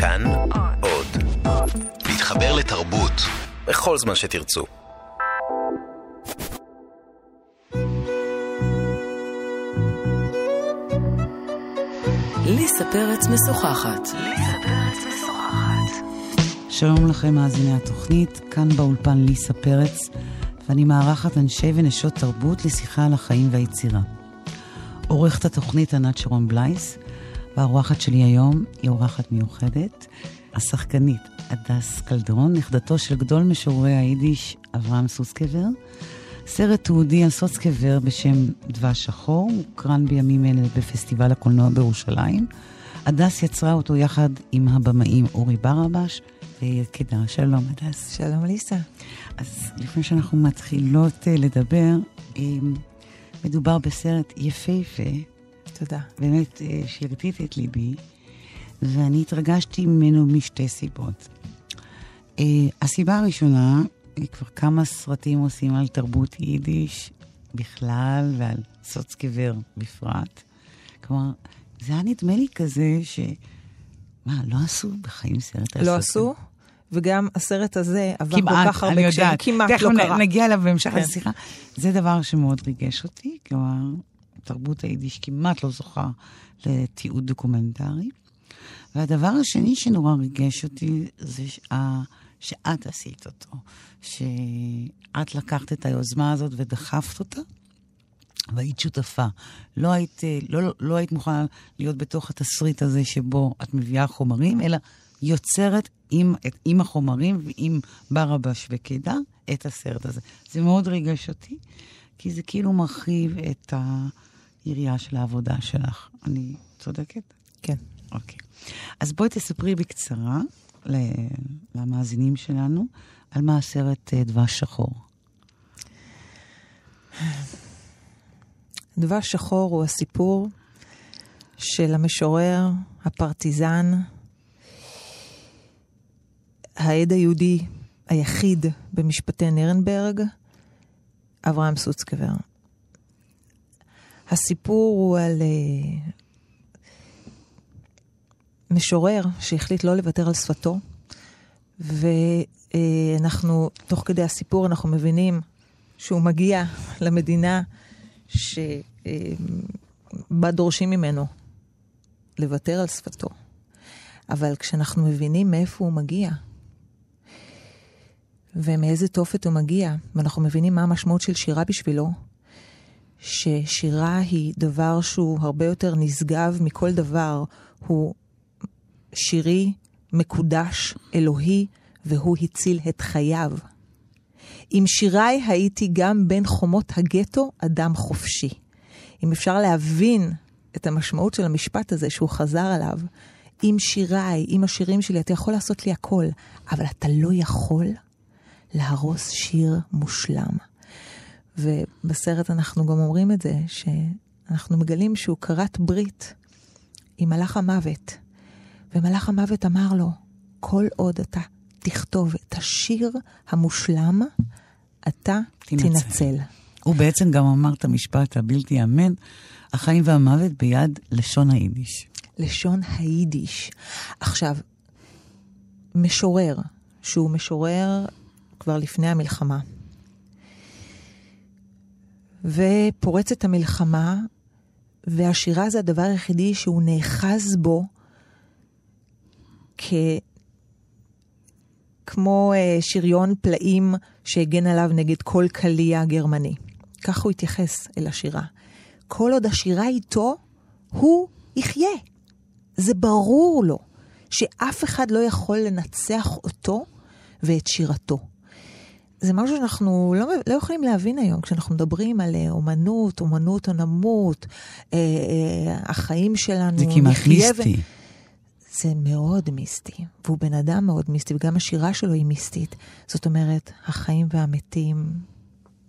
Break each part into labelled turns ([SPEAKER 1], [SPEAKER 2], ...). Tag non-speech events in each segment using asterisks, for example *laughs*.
[SPEAKER 1] כאן עוד. להתחבר לתרבות בכל זמן שתרצו.
[SPEAKER 2] ליסה פרץ משוחחת.
[SPEAKER 3] שלום לכם, מאזיני התוכנית, כאן באולפן ליסה פרץ, ואני מארחת אנשי ונשות תרבות לשיחה על החיים והיצירה. עורכת התוכנית ענת שרון בלייס, והאורחת שלי היום היא אורחת מיוחדת, השחקנית הדס קלדרון, נכדתו של גדול משוררי היידיש אברהם סוצקבר. סרט תיעודי על סוצקבר בשם דבש שחור, הוקרן בימים אלה בפסטיבל הקולנוע בירושלים. הדס יצרה אותו יחד עם הבמאים אורי ברבש ויקדה. שלום, הדס.
[SPEAKER 4] שלום, ליסה.
[SPEAKER 3] אז לפני שאנחנו מתחילות אה, לדבר, אה, מדובר בסרט יפהפה.
[SPEAKER 4] תודה.
[SPEAKER 3] באמת אה, שהרטיט את ליבי, ואני התרגשתי ממנו משתי סיבות. הסיבה הראשונה, כבר כמה סרטים עושים על תרבות יידיש בכלל ועל סוצקבר בפרט. כלומר, זה היה נדמה לי כזה ש... מה, לא עשו בחיים סרט על
[SPEAKER 4] לא עשו, וגם הסרט הזה עבר
[SPEAKER 3] כמעט,
[SPEAKER 4] כל כך הרבה קשיים, כמעט לא קרה.
[SPEAKER 3] תכף נגיע אליו בהמשך
[SPEAKER 4] כן.
[SPEAKER 3] השיחה. זה דבר שמאוד ריגש אותי, כלומר, תרבות היידיש כמעט לא זוכה לתיעוד דוקומנטרי. והדבר השני שנורא ריגש אותי זה שה... שאת עשית אותו, שאת לקחת את היוזמה הזאת ודחפת אותה, והיית שותפה. לא היית, לא, לא היית מוכנה להיות בתוך התסריט הזה שבו את מביאה חומרים, אלא יוצרת עם, עם החומרים ועם ברבש וקידר את הסרט הזה. זה מאוד ריגש אותי, כי זה כאילו מרחיב את היריעה של העבודה שלך. אני צודקת?
[SPEAKER 4] כן.
[SPEAKER 3] אוקיי. אז בואי תספרי בקצרה למאזינים שלנו על מה הסרט אה, דבש שחור.
[SPEAKER 4] דבש שחור הוא הסיפור של המשורר, הפרטיזן, העד היהודי היחיד במשפטי נירנברג, אברהם סוצקבר. הסיפור הוא על uh, משורר שהחליט לא לוותר על שפתו, ואנחנו, uh, תוך כדי הסיפור אנחנו מבינים שהוא מגיע למדינה שבה uh, דורשים ממנו לוותר על שפתו. אבל כשאנחנו מבינים מאיפה הוא מגיע, ומאיזה תופת הוא מגיע, ואנחנו מבינים מה המשמעות של שירה בשבילו, ששירה היא דבר שהוא הרבה יותר נשגב מכל דבר, הוא שירי, מקודש, אלוהי, והוא הציל את חייו. עם שיריי הייתי גם בין חומות הגטו אדם חופשי. אם אפשר להבין את המשמעות של המשפט הזה שהוא חזר עליו, עם שיריי, עם השירים שלי, אתה יכול לעשות לי הכל, אבל אתה לא יכול להרוס שיר מושלם. ובסרט אנחנו גם אומרים את זה, שאנחנו מגלים שהוא כרת ברית עם מלאך המוות. ומלאך המוות אמר לו, כל עוד אתה תכתוב את השיר המושלם, אתה תנצל. תנצל.
[SPEAKER 3] הוא בעצם גם אמר את המשפט הבלתי ייאמן, החיים והמוות ביד לשון היידיש.
[SPEAKER 4] לשון היידיש. עכשיו, משורר, שהוא משורר כבר לפני המלחמה. ופורצת המלחמה, והשירה זה הדבר היחידי שהוא נאחז בו כ... כמו uh, שריון פלאים שהגן עליו נגד כל קליע גרמני. כך הוא התייחס אל השירה. כל עוד השירה איתו, הוא יחיה. זה ברור לו שאף אחד לא יכול לנצח אותו ואת שירתו. זה משהו שאנחנו לא, לא יכולים להבין היום, כשאנחנו מדברים על אה, אומנות, אומנות או נמות, אה, אה, החיים שלנו,
[SPEAKER 3] זה כמעט מיסטי. ו...
[SPEAKER 4] זה מאוד מיסטי, והוא בן אדם מאוד מיסטי, וגם השירה שלו היא מיסטית. זאת אומרת, החיים והמתים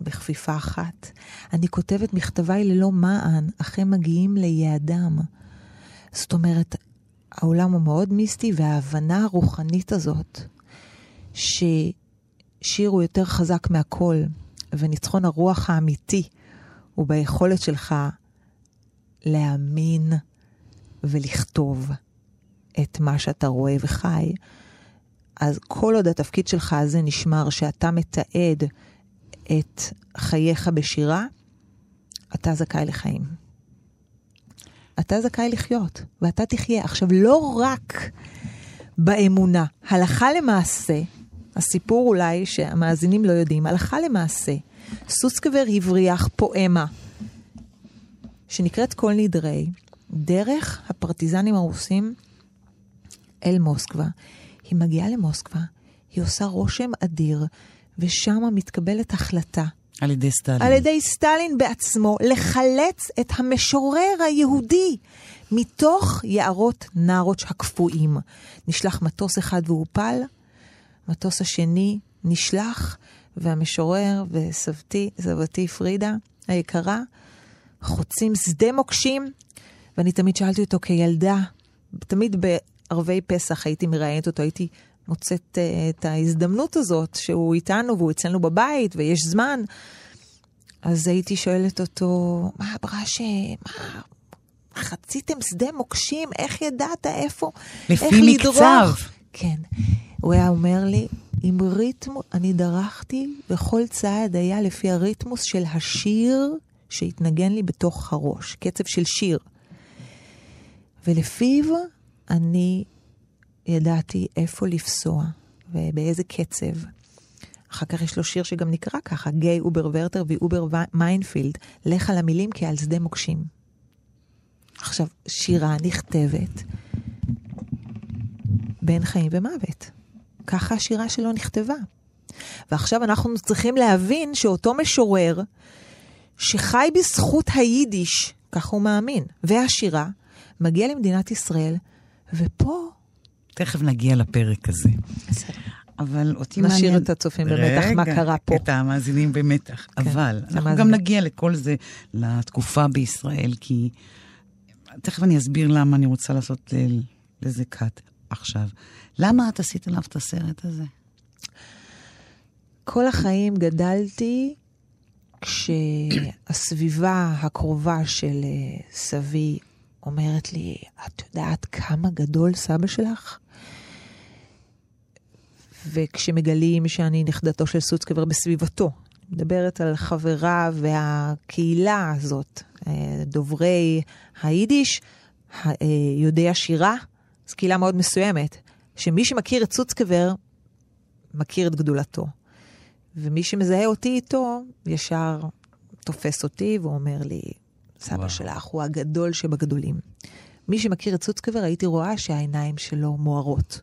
[SPEAKER 4] בכפיפה אחת. אני כותבת מכתביי ללא מען, אך הם מגיעים ליעדם. זאת אומרת, העולם הוא מאוד מיסטי, וההבנה הרוחנית הזאת, ששיר הוא יותר חזק מהכל, וניצחון הרוח האמיתי הוא ביכולת שלך להאמין ולכתוב. את מה שאתה רואה וחי, אז כל עוד התפקיד שלך הזה נשמר, שאתה מתעד את חייך בשירה, אתה זכאי לחיים. אתה זכאי לחיות, ואתה תחיה. עכשיו, לא רק באמונה, הלכה למעשה, הסיפור אולי שהמאזינים לא יודעים, הלכה למעשה, סוסקבר הבריח פואמה שנקראת כל נדרי, דרך הפרטיזנים הרוסים אל מוסקבה. היא מגיעה למוסקבה, היא עושה רושם אדיר, ושם מתקבלת החלטה.
[SPEAKER 3] על ידי סטלין.
[SPEAKER 4] על ידי סטלין בעצמו, לחלץ את המשורר היהודי מתוך יערות נארוץ' הקפואים. נשלח מטוס אחד והופל, המטוס השני נשלח, והמשורר וסבתי, סבתי פרידה היקרה, חוצים שדה מוקשים, ואני תמיד שאלתי אותו כילדה, תמיד בערבי פסח הייתי מראיינת אותו, הייתי מוצאת uh, את ההזדמנות הזאת שהוא איתנו והוא אצלנו בבית ויש זמן. אז הייתי שואלת אותו, מה ברשה, מה, חציתם שדה מוקשים, איך ידעת איפה,
[SPEAKER 3] לפי
[SPEAKER 4] איך
[SPEAKER 3] מקצב.
[SPEAKER 4] לדרוך? כן. הוא היה אומר לי, עם ריתמוס, אני דרכתי, וכל צעד היה לפי הריתמוס של השיר שהתנגן לי בתוך הראש, קצב של שיר. ולפיו אני ידעתי איפה לפסוע ובאיזה קצב. אחר כך יש לו שיר שגם נקרא ככה, גיי אובר ורטר ואובר מיינפילד, לך על המילים כעל שדה מוקשים. עכשיו, שירה נכתבת בין חיים ומוות. ככה השירה שלו נכתבה. ועכשיו אנחנו צריכים להבין שאותו משורר, שחי בזכות היידיש, כך הוא מאמין, והשירה, מגיע למדינת ישראל, ופה...
[SPEAKER 3] תכף נגיע לפרק הזה. אבל אותי
[SPEAKER 4] נשאיר
[SPEAKER 3] מעניין...
[SPEAKER 4] את הצופים במתח מה קרה פה.
[SPEAKER 3] את המאזינים במתח.
[SPEAKER 4] כן,
[SPEAKER 3] אבל אנחנו
[SPEAKER 4] המאזינים.
[SPEAKER 3] גם נגיע לכל זה, לתקופה בישראל, כי תכף אני אסביר למה אני רוצה לעשות לזה קאט עכשיו. למה את עשית עליו את הסרט הזה?
[SPEAKER 4] כל החיים גדלתי כשהסביבה הקרובה של אה, סבי אומרת לי, את יודעת כמה גדול סבא שלך? וכשמגלים שאני נכדתו של סוצקבר בסביבתו, מדברת על חברה והקהילה הזאת, אה, דוברי היידיש, אה, יודעי השירה, זו קהילה מאוד מסוימת, שמי שמכיר את סוצקבר, מכיר את גדולתו. ומי שמזהה אותי איתו, ישר תופס אותי ואומר לי, סבא
[SPEAKER 3] וואו.
[SPEAKER 4] שלך הוא הגדול שבגדולים. מי שמכיר את סוצקבר, הייתי רואה שהעיניים שלו מוארות.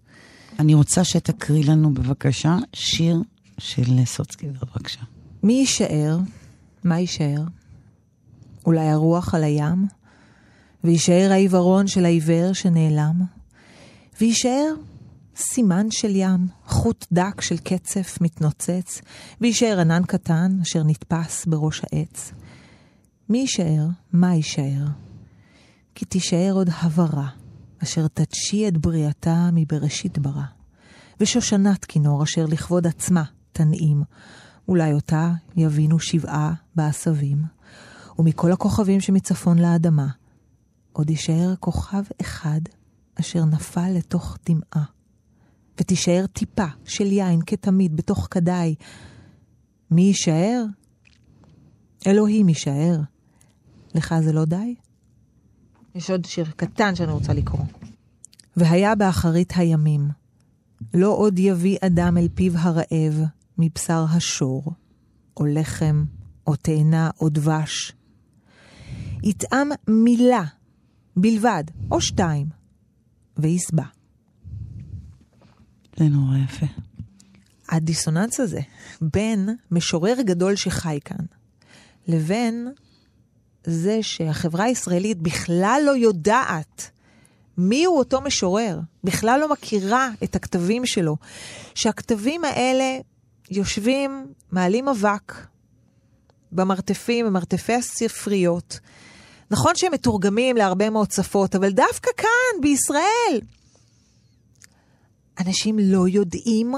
[SPEAKER 3] אני רוצה שתקריא לנו בבקשה שיר של סוצקי, בבקשה.
[SPEAKER 4] מי יישאר? מה יישאר? אולי הרוח על הים? ויישאר העיוורון של העיוור שנעלם? ויישאר סימן של ים, חוט דק של קצף מתנוצץ, ויישאר ענן קטן אשר נתפס בראש העץ. מי יישאר? מה יישאר? כי תישאר עוד הברה, אשר תדשי את בריאתה מבראשית ברא. ושושנת כינור אשר לכבוד עצמה תנעים, אולי אותה יבינו שבעה בעשבים. ומכל הכוכבים שמצפון לאדמה, עוד יישאר כוכב אחד אשר נפל לתוך דמעה. ותישאר טיפה של יין כתמיד בתוך כדאי. מי יישאר? אלוהים יישאר. לך זה לא די? יש עוד שיר קטן שאני רוצה לקרוא. והיה באחרית הימים, לא עוד יביא אדם אל פיו הרעב מבשר השור, או לחם, או תאנה, או דבש. יטעם מילה בלבד, או שתיים, וישבע.
[SPEAKER 3] זה נורא יפה.
[SPEAKER 4] הדיסוננס הזה בין משורר גדול שחי כאן, לבין זה שהחברה הישראלית בכלל לא יודעת מיהו אותו משורר, בכלל לא מכירה את הכתבים שלו, שהכתבים האלה יושבים, מעלים אבק במרתפים, במרתפי הספריות. נכון שהם מתורגמים להרבה מאוד שפות, אבל דווקא כאן, בישראל, אנשים לא יודעים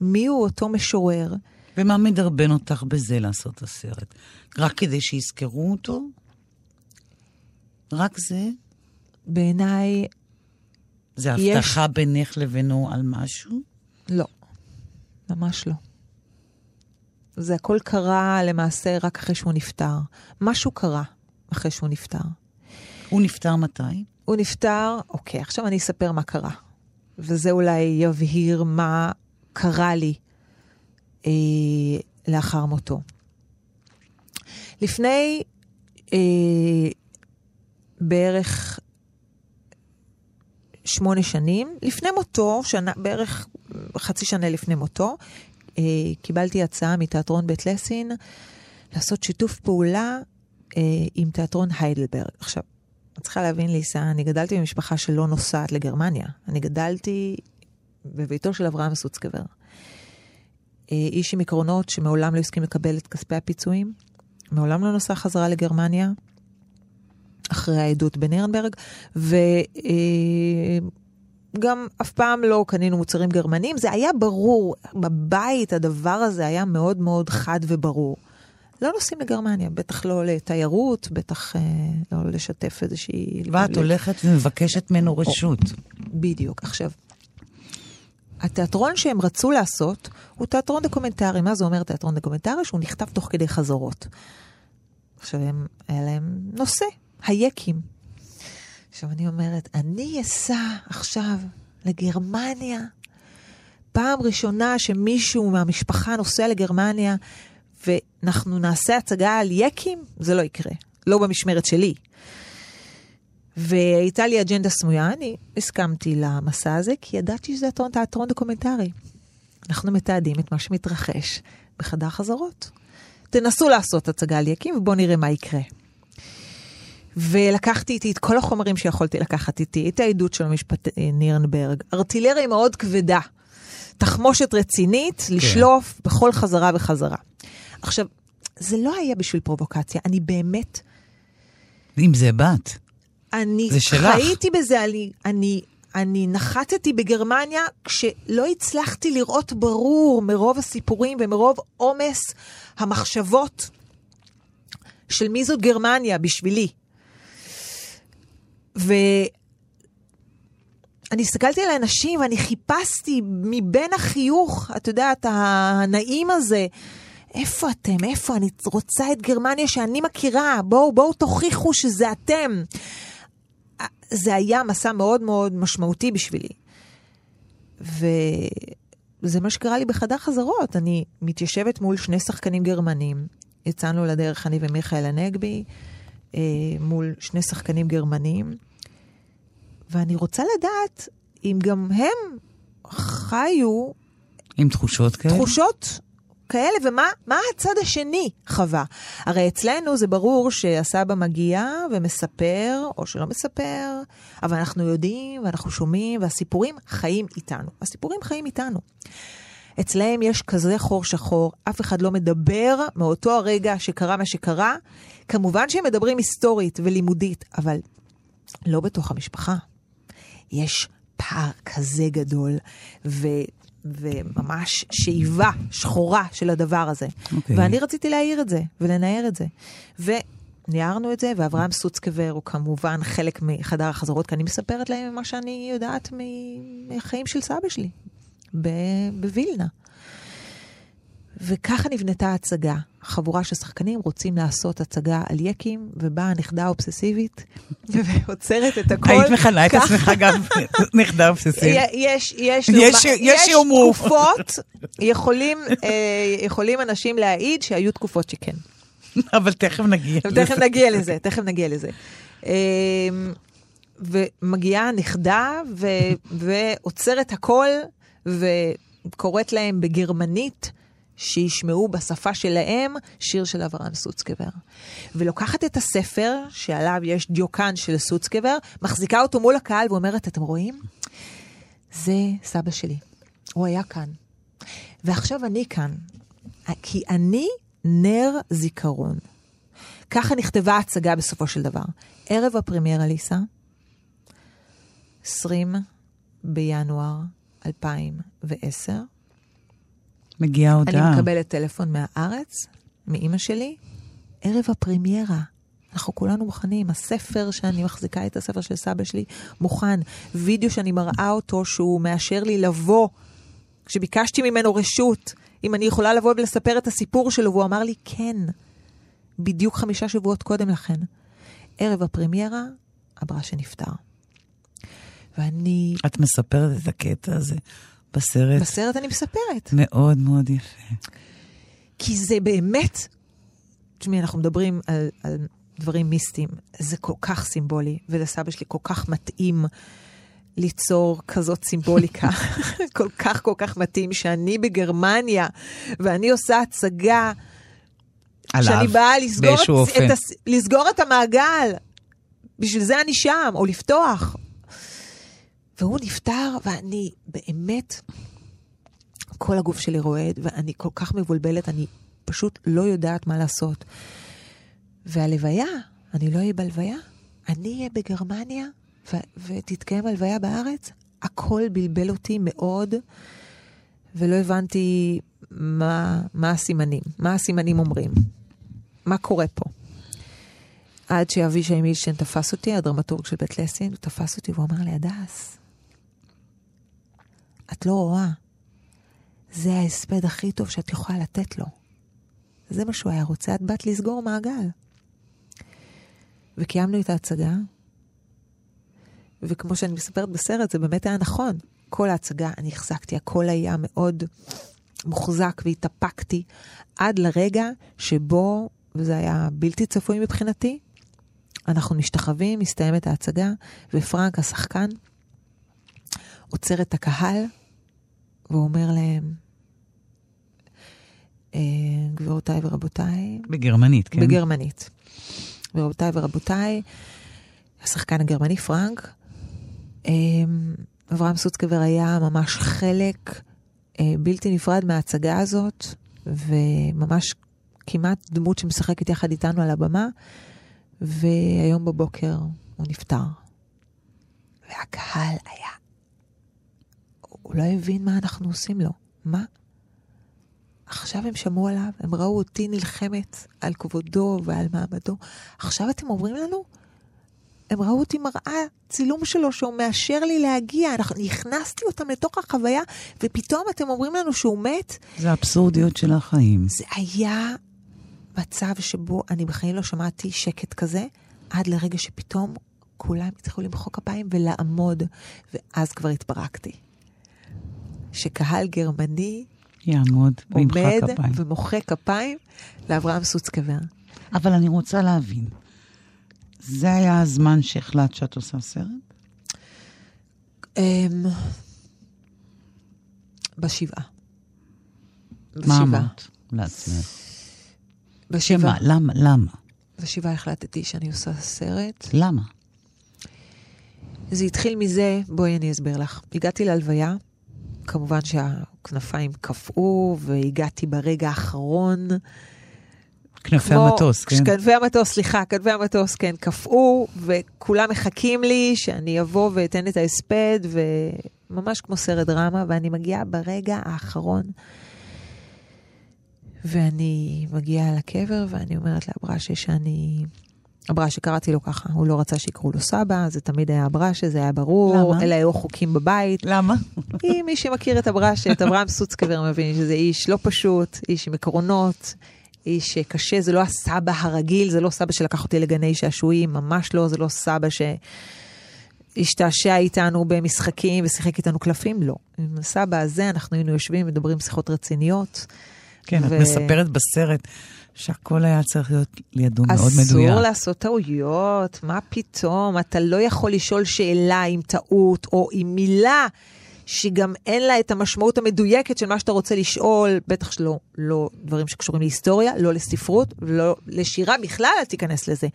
[SPEAKER 4] מיהו אותו משורר.
[SPEAKER 3] ומה מדרבן אותך בזה לעשות את הסרט? רק כדי שיזכרו אותו? רק זה?
[SPEAKER 4] בעיניי
[SPEAKER 3] זה
[SPEAKER 4] יש-
[SPEAKER 3] הבטחה בינך לבינו על משהו?
[SPEAKER 4] לא, ממש לא. זה הכל קרה למעשה רק אחרי שהוא נפטר. משהו קרה אחרי שהוא נפטר.
[SPEAKER 3] הוא נפטר מתי?
[SPEAKER 4] הוא נפטר, אוקיי, עכשיו אני אספר מה קרה. וזה אולי יבהיר מה קרה לי אה, לאחר מותו. לפני אה, בערך שמונה שנים, לפני מותו, שנה, בערך חצי שנה לפני מותו, אה, קיבלתי הצעה מתיאטרון בית לסין לעשות שיתוף פעולה אה, עם תיאטרון היידלברג. עכשיו, את צריכה להבין, ליסה, אני גדלתי במשפחה שלא נוסעת לגרמניה. אני גדלתי בביתו של אברהם סוצקבר. אה, איש עם עקרונות שמעולם לא הסכים לקבל את כספי הפיצויים, מעולם לא נסע חזרה לגרמניה, אחרי העדות בנירנברג, וגם אף פעם לא קנינו מוצרים גרמנים. זה היה ברור, בבית הדבר הזה היה מאוד מאוד חד וברור. לא נוסעים לגרמניה, בטח לא לתיירות, בטח אה, לא לשתף איזושהי...
[SPEAKER 3] ואת הולכת ומבקשת ממנו רשות.
[SPEAKER 4] בדיוק. עכשיו, התיאטרון שהם רצו לעשות הוא תיאטרון דוקומנטרי. מה זה אומר תיאטרון דוקומנטרי? שהוא נכתב תוך כדי חזרות. עכשיו, הם, היה להם נושא, היקים. עכשיו, אני אומרת, אני אסע עכשיו לגרמניה. פעם ראשונה שמישהו מהמשפחה נוסע לגרמניה, ואנחנו נעשה הצגה על יקים? זה לא יקרה. לא במשמרת שלי. והייתה לי אג'נדה סמויה, אני הסכמתי למסע הזה, כי ידעתי שזה תיאטרון, תיאטרון דוקומנטרי. אנחנו מתעדים את מה שמתרחש בחדר חזרות. תנסו לעשות הצגה על יקים ובואו נראה מה יקרה. ולקחתי איתי את כל החומרים שיכולתי לקחת איתי, את העדות של המשפט אה, נירנברג, ארטילריה מאוד כבדה, תחמושת רצינית, לשלוף בכל חזרה וחזרה. עכשיו, זה לא היה בשביל פרובוקציה, אני באמת
[SPEAKER 3] אם זה בת.
[SPEAKER 4] אני
[SPEAKER 3] זה שלך.
[SPEAKER 4] חייתי בזה, אני, אני, אני נחתתי בגרמניה כשלא הצלחתי לראות ברור מרוב הסיפורים ומרוב עומס המחשבות של מי זאת גרמניה בשבילי. ואני הסתכלתי על האנשים ואני חיפשתי מבין החיוך, את יודעת, הנעים הזה, איפה אתם? איפה? אני רוצה את גרמניה שאני מכירה. בואו, בואו תוכיחו שזה אתם. זה היה מסע מאוד מאוד משמעותי בשבילי. וזה מה שקרה לי בחדר חזרות. אני מתיישבת מול שני שחקנים גרמנים. יצאנו לדרך, אני ומיכאל הנגבי, אה, מול שני שחקנים גרמנים. ואני רוצה לדעת אם גם הם חיו
[SPEAKER 3] עם תחושות כאלה?
[SPEAKER 4] תחושות כאלה, ומה מה הצד השני חווה? הרי אצלנו זה ברור שהסבא מגיע ומספר, או שלא מספר, אבל אנחנו יודעים ואנחנו שומעים, והסיפורים חיים איתנו. הסיפורים חיים איתנו. אצלהם יש כזה חור שחור, אף אחד לא מדבר מאותו הרגע שקרה מה שקרה. כמובן שהם מדברים היסטורית ולימודית, אבל לא בתוך המשפחה. יש פער כזה גדול, ו... וממש שאיבה שחורה של הדבר הזה.
[SPEAKER 3] אוקיי.
[SPEAKER 4] ואני רציתי להעיר את זה ולנער את זה. וניערנו את זה, ואברהם סוצקבר הוא כמובן חלק מחדר החזרות, כי אני מספרת להם מה שאני יודעת מהחיים של סבא שלי בווילנה. וככה נבנתה ההצגה. חבורה של שחקנים רוצים לעשות הצגה על יקים, ובאה הנכדה האובססיבית *laughs* ועוצרת את הכל.
[SPEAKER 3] היית מכנה את. עצמך גם *laughs* נכדה אובססיבית.
[SPEAKER 4] יש, יש,
[SPEAKER 3] יש-.
[SPEAKER 4] תקופות, יכולים, אה, יכולים אנשים להעיד שהיו תקופות שכן. *laughs*
[SPEAKER 3] אבל תכף נגיע לזה.
[SPEAKER 4] תכף נגיע לזה, תכף נגיע לזה. ומגיעה הנכדה ועוצרת הכל וקוראת להם בגרמנית שישמעו בשפה שלהם שיר של אברהם סוצקבר. ולוקחת את הספר שעליו יש דיוקן של סוצקבר, מחזיקה אותו מול הקהל ואומרת, אתם רואים? זה סבא שלי. הוא היה כאן. ועכשיו אני כאן. כי אני נר זיכרון. ככה נכתבה ההצגה בסופו של דבר. ערב הפרמיירה, ליסה, 20 בינואר 2010,
[SPEAKER 3] מגיעה
[SPEAKER 4] אני
[SPEAKER 3] הודעה.
[SPEAKER 4] מקבלת טלפון מהארץ, מאימא שלי, ערב הפרמיירה. אנחנו כולנו מוכנים. הספר שאני מחזיקה את הספר של סבא שלי מוכן. וידאו שאני מראה אותו שהוא מאשר לי לבוא. כשביקשתי ממנו רשות, אם אני יכולה לבוא ולספר את הסיפור שלו, והוא אמר לי כן. בדיוק חמישה שבועות קודם לכן. ערב הפרמיירה, הבראשה נפטר. ואני...
[SPEAKER 3] את מספרת את הקטע הזה בסרט?
[SPEAKER 4] בסרט אני מספרת.
[SPEAKER 3] מאוד מאוד יפה.
[SPEAKER 4] כי זה באמת, תשמעי, אנחנו מדברים על, על דברים מיסטיים, זה כל כך סימבולי, ולסבא שלי כל כך מתאים ליצור כזאת סימבוליקה, *laughs* *laughs* כל כך כל כך מתאים, שאני בגרמניה, ואני עושה הצגה,
[SPEAKER 3] עליו,
[SPEAKER 4] שאני באה לסגור את. את, הס- לסגור את המעגל, בשביל זה אני שם, או לפתוח. והוא נפטר, ואני באמת, כל הגוף שלי רועד, ואני כל כך מבולבלת, אני פשוט לא יודעת מה לעשות. והלוויה, אני לא אהיה בלוויה, אני אהיה בגרמניה, ו- ותתקיים הלוויה בארץ. הכל בלבל אותי מאוד, ולא הבנתי מה, מה הסימנים, מה הסימנים אומרים, מה קורה פה. עד שאבישי מילשטיין תפס אותי, הדרמטורג של בית לסין, הוא תפס אותי והוא אמר לי, הדס, את לא רואה. זה ההספד הכי טוב שאת יכולה לתת לו. זה מה שהוא היה רוצה, את באת לסגור מעגל. וקיימנו את ההצגה, וכמו שאני מספרת בסרט, זה באמת היה נכון. כל ההצגה, אני החזקתי, הכל היה מאוד מוחזק והתאפקתי, עד לרגע שבו, וזה היה בלתי צפוי מבחינתי, אנחנו משתחווים, מסתיימת ההצגה, ופרנק, השחקן, עוצר את הקהל, והוא אומר להם, אה, גבירותיי ורבותיי,
[SPEAKER 3] בגרמנית, כן?
[SPEAKER 4] בגרמנית. גבירותיי ורבותיי, השחקן הגרמני פרנק, אה, אברהם סוצקבר היה ממש חלק אה, בלתי נפרד מההצגה הזאת, וממש כמעט דמות שמשחקת יחד איתנו על הבמה, והיום בבוקר הוא נפטר. והקהל היה... הוא לא הבין מה אנחנו עושים לו. מה? עכשיו הם שמעו עליו, הם ראו אותי נלחמת על כבודו ועל מעמדו. עכשיו אתם אומרים לנו? הם ראו אותי מראה צילום שלו שהוא מאשר לי להגיע. אנחנו, הכנסתי אותם לתוך החוויה, ופתאום אתם אומרים לנו שהוא מת?
[SPEAKER 3] זה האבסורדיות של החיים.
[SPEAKER 4] זה היה מצב שבו אני בחיים לא שמעתי שקט כזה, עד לרגע שפתאום כולם התחילו למחוא כפיים ולעמוד, ואז כבר התפרקתי. שקהל גרמני
[SPEAKER 3] יעמוד
[SPEAKER 4] עומד
[SPEAKER 3] כפיים.
[SPEAKER 4] ומוחא כפיים לאברהם סוצקבר.
[SPEAKER 3] אבל אני רוצה להבין, זה היה הזמן שהחלטת שאת עושה סרט?
[SPEAKER 4] אמ, בשבעה.
[SPEAKER 3] מה. אמרת לעצמך?
[SPEAKER 4] בשבעה.
[SPEAKER 3] למה? למה?
[SPEAKER 4] בשבעה החלטתי שאני עושה סרט.
[SPEAKER 3] למה?
[SPEAKER 4] זה התחיל מזה, בואי אני אסביר לך. הגעתי להלוויה, כמובן שהכנפיים קפאו, והגעתי ברגע האחרון.
[SPEAKER 3] כנפי
[SPEAKER 4] כמו-
[SPEAKER 3] המטוס, כן?
[SPEAKER 4] כנפי המטוס, סליחה, כנפי המטוס, כן, קפאו, וכולם מחכים לי שאני אבוא ואתן את ההספד, וממש כמו סרט דרמה, ואני מגיעה ברגע האחרון. ואני מגיעה לקבר, ואני אומרת לאברשה שאני... אברשה, קראתי לו ככה, הוא לא רצה שיקראו לו סבא, זה תמיד היה אברשה, זה היה ברור,
[SPEAKER 3] למה?
[SPEAKER 4] אלה היו חוקים בבית.
[SPEAKER 3] למה?
[SPEAKER 4] כי מי שמכיר את אברשה, את אברהם סוצקבר, מבין שזה איש לא פשוט, איש עם עקרונות, איש קשה, זה לא הסבא הרגיל, זה לא סבא שלקח אותי לגני שעשועים, ממש לא, זה לא סבא שהשתעשע איתנו במשחקים ושיחק איתנו קלפים, לא. עם הסבא הזה אנחנו היינו יושבים, מדברים שיחות רציניות.
[SPEAKER 3] כן, את
[SPEAKER 4] ו-
[SPEAKER 3] מספרת בסרט שהכל היה צריך להיות לידו מאוד
[SPEAKER 4] אסור
[SPEAKER 3] מדויק.
[SPEAKER 4] לעשות טעויות, מה פתאום? אתה לא יכול לשאול שאלה עם טעות או עם מילה שגם אין לה את המשמעות המדויקת של מה שאתה רוצה לשאול, בטח שלא לא דברים שקשורים להיסטוריה, לא לספרות, לא לשירה בכלל, אל תיכנס לזה.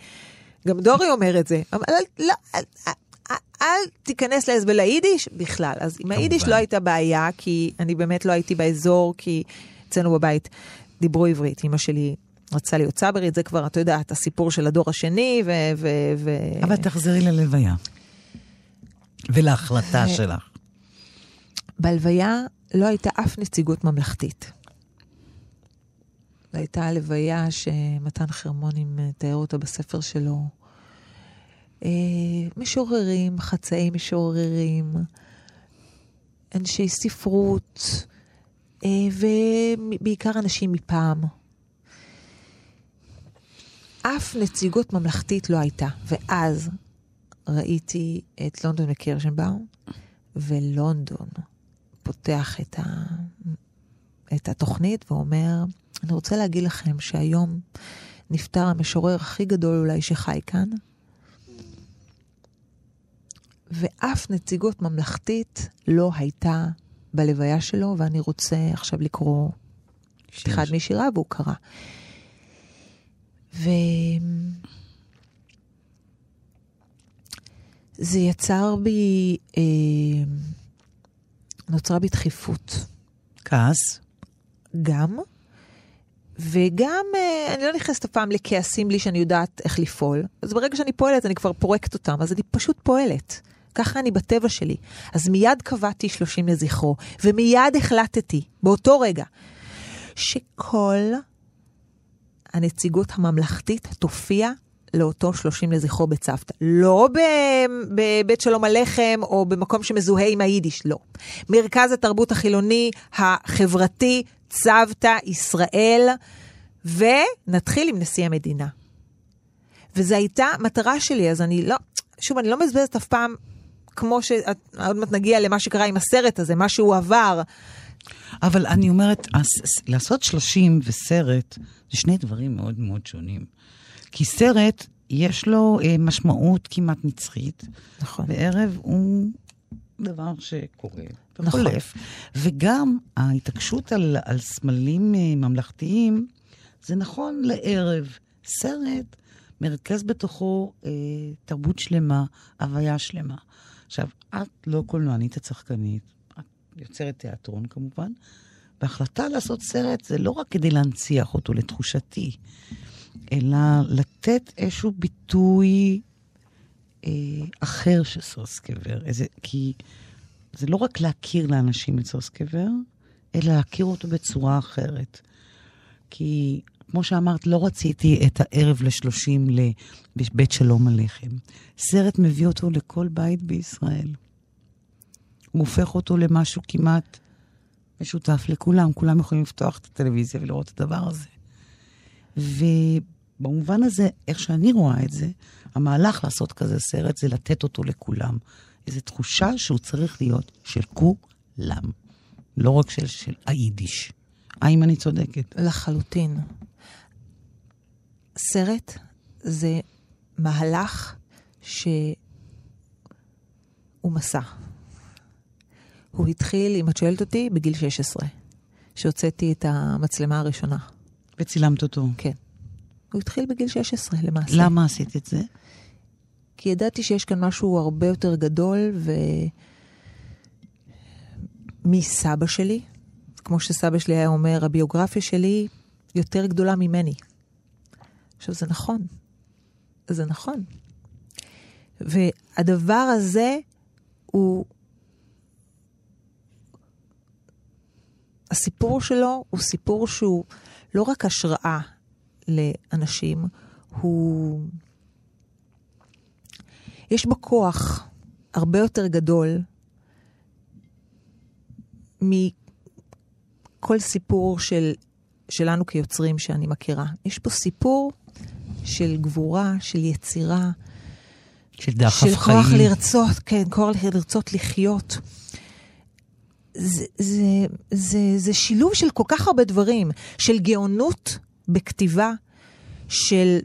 [SPEAKER 4] גם דורי אומר את זה, אבל אל, לא, אל, אל, אל, תיכנס לזה וליידיש בכלל. אז עם היידיש. לא הייתה בעיה, כי אני באמת לא הייתי באזור, כי אצלנו בבית דיברו עברית. אמא שלי רצה להיות צברית, זה כבר, אתה יודע, את הסיפור של הדור השני, ו... ו, ו...
[SPEAKER 3] אבל תחזרי ללוויה. ולהחלטה שלך.
[SPEAKER 4] בהלוויה לא הייתה אף נציגות ממלכתית. הייתה הלוויה שמתן חרמוני מתאר אותה בספר שלו. אה, משוררים, חצאי משוררים, אנשי ספרות, אה, ובעיקר אנשים מפעם. אף נציגות ממלכתית לא הייתה, ואז ראיתי את לונדון וקירשנבאום, ולונדון פותח את, ה... את התוכנית ואומר, אני רוצה להגיד לכם שהיום נפטר המשורר הכי גדול אולי שחי כאן, ואף נציגות ממלכתית לא הייתה בלוויה שלו, ואני רוצה עכשיו לקרוא שיר. אחד משיריו, והוא קרא. ו... זה יצר בי, אה, נוצרה בי דחיפות.
[SPEAKER 3] כעס?
[SPEAKER 4] גם, וגם, אה, אני לא נכנסת אף פעם לכעסים בלי שאני יודעת איך לפעול. אז ברגע שאני פועלת, אני כבר פורקת אותם, אז אני פשוט פועלת. ככה אני בטבע שלי. אז מיד קבעתי 30 לזכרו, ומיד החלטתי, באותו רגע, שכל הנציגות הממלכתית תופיע לאותו 30 לזכרו בצוותא. לא בבית שלום הלחם או במקום שמזוהה עם היידיש, לא. מרכז התרבות החילוני החברתי, צוותא ישראל, ונתחיל עם נשיא המדינה. וזו הייתה מטרה שלי, אז אני לא, שוב, אני לא מבזבזת אף פעם, כמו שעוד מעט נגיע למה שקרה עם הסרט הזה, מה שהוא עבר.
[SPEAKER 3] אבל אני אומרת, לעשות 30 וסרט, זה שני דברים מאוד מאוד שונים. כי סרט, יש לו אה, משמעות כמעט נצחית.
[SPEAKER 4] נכון.
[SPEAKER 3] וערב הוא דבר שקורה וחולף. נכון. וגם ההתעקשות על, על סמלים אה, ממלכתיים, זה נכון לערב. סרט מרכז בתוכו אה, תרבות שלמה, הוויה שלמה. עכשיו, את לא קולנוענית הצחקנית, יוצרת תיאטרון כמובן, והחלטה לעשות סרט זה לא רק כדי להנציח אותו, לתחושתי, אלא לתת איזשהו ביטוי אה, אחר של סוסקבר. איזה, כי זה לא רק להכיר לאנשים את סוסקבר, אלא להכיר אותו בצורה אחרת. כי כמו שאמרת, לא רציתי את הערב לשלושים לבית שלום הלחם. סרט מביא אותו לכל בית בישראל. הוא הופך אותו למשהו כמעט משותף לכולם. כולם יכולים לפתוח את הטלוויזיה ולראות את הדבר הזה. ובמובן הזה, איך שאני רואה את זה, המהלך לעשות כזה סרט זה לתת אותו לכולם. איזו תחושה שהוא צריך להיות של כולם, לא רק של, של היידיש. האם אני צודקת?
[SPEAKER 4] לחלוטין. סרט זה מהלך שהוא מסע. הוא התחיל, אם את שואלת אותי, בגיל 16, שהוצאתי את המצלמה הראשונה.
[SPEAKER 3] וצילמת אותו.
[SPEAKER 4] כן. הוא התחיל בגיל 16 למעשה.
[SPEAKER 3] למה עשית את זה?
[SPEAKER 4] כי ידעתי שיש כאן משהו הרבה יותר גדול, ו... מסבא שלי, כמו שסבא שלי היה אומר, הביוגרפיה שלי יותר גדולה ממני. עכשיו, זה נכון. זה נכון. והדבר הזה הוא... הסיפור שלו הוא סיפור שהוא לא רק השראה לאנשים, הוא... יש בו כוח הרבה יותר גדול מכל סיפור של, שלנו כיוצרים שאני מכירה. יש פה סיפור של גבורה, של יצירה.
[SPEAKER 3] של דחף חיים.
[SPEAKER 4] של כוח לרצות, כן, כוח לרצות לחיות. זה, זה, זה, זה שילוב של כל כך הרבה דברים, של גאונות בכתיבה, של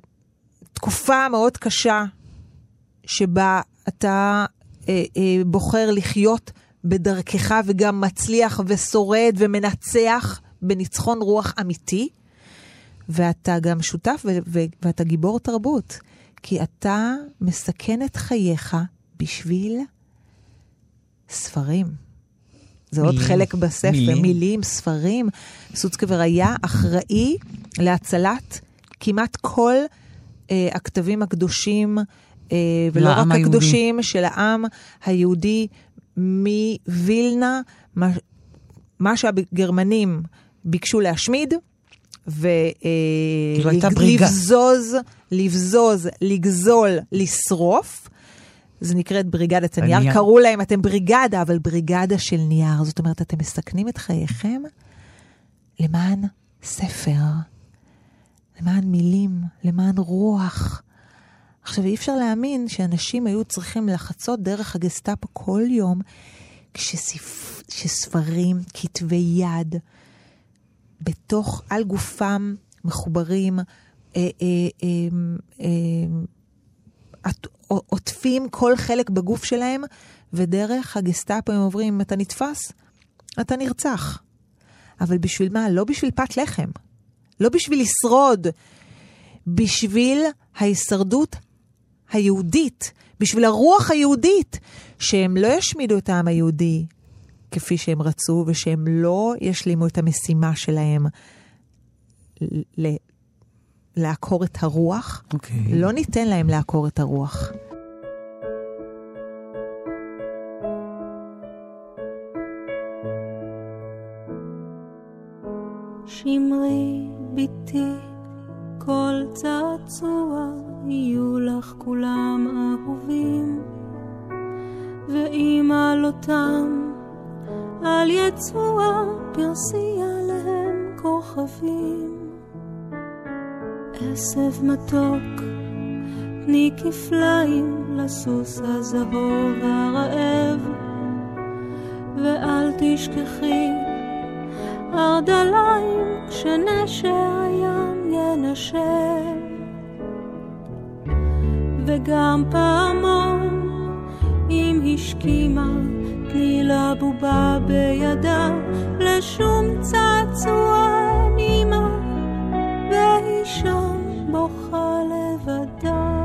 [SPEAKER 4] תקופה מאוד קשה, שבה אתה אה, אה, בוחר לחיות בדרכך וגם מצליח ושורד ומנצח בניצחון רוח אמיתי, ואתה גם שותף ו- ו- ואתה גיבור תרבות, כי אתה מסכן את חייך בשביל ספרים. זה מילים, עוד חלק בספר, מילים, מילים ספרים. סוצקבר היה אחראי להצלת כמעט כל אה, הכתבים הקדושים, אה, ולא רק היהודי. הקדושים, של העם היהודי מווילנה, מה, מה שהגרמנים ביקשו להשמיד,
[SPEAKER 3] כאילו הייתה בריגה.
[SPEAKER 4] ולבזוז, לבזוז, לגזול, לשרוף. זה נקראת בריגדת הנייר.
[SPEAKER 3] הנייר.
[SPEAKER 4] קראו להם, אתם בריגדה, אבל בריגדה של נייר. זאת אומרת, אתם מסכנים את חייכם למען ספר, למען מילים, למען רוח. עכשיו, אי אפשר להאמין שאנשים היו צריכים לחצות דרך הגסטאפו כל יום, כשספ... כשספרים, כתבי יד, בתוך, על גופם, מחוברים, אה, אה, אה, אה, עוטפים כל חלק בגוף שלהם, ודרך הגסטאפו הם אומרים, אתה נתפס, אתה נרצח. אבל בשביל מה? לא בשביל פת לחם. לא בשביל לשרוד. בשביל ההישרדות היהודית, בשביל הרוח היהודית, שהם לא ישמידו את העם היהודי כפי שהם רצו, ושהם לא ישלימו את המשימה שלהם לעקור את הרוח.
[SPEAKER 3] אוקיי.
[SPEAKER 4] לא ניתן להם לעקור את הרוח.
[SPEAKER 5] שמרי בתי, כל צעצוע יהיו לך כולם אהובים, ואם עלותם על יצוע פרסי עליהם כוכבים. עשב מתוק, תני כפליים לסוס הזהוב הרעב, ואל תשכחי ארדליים כשנשר הים ינשב וגם פעמון אם השכימה תני לה בובה בידה לשום צעצוע נימה והיא שם בוכה לבדה.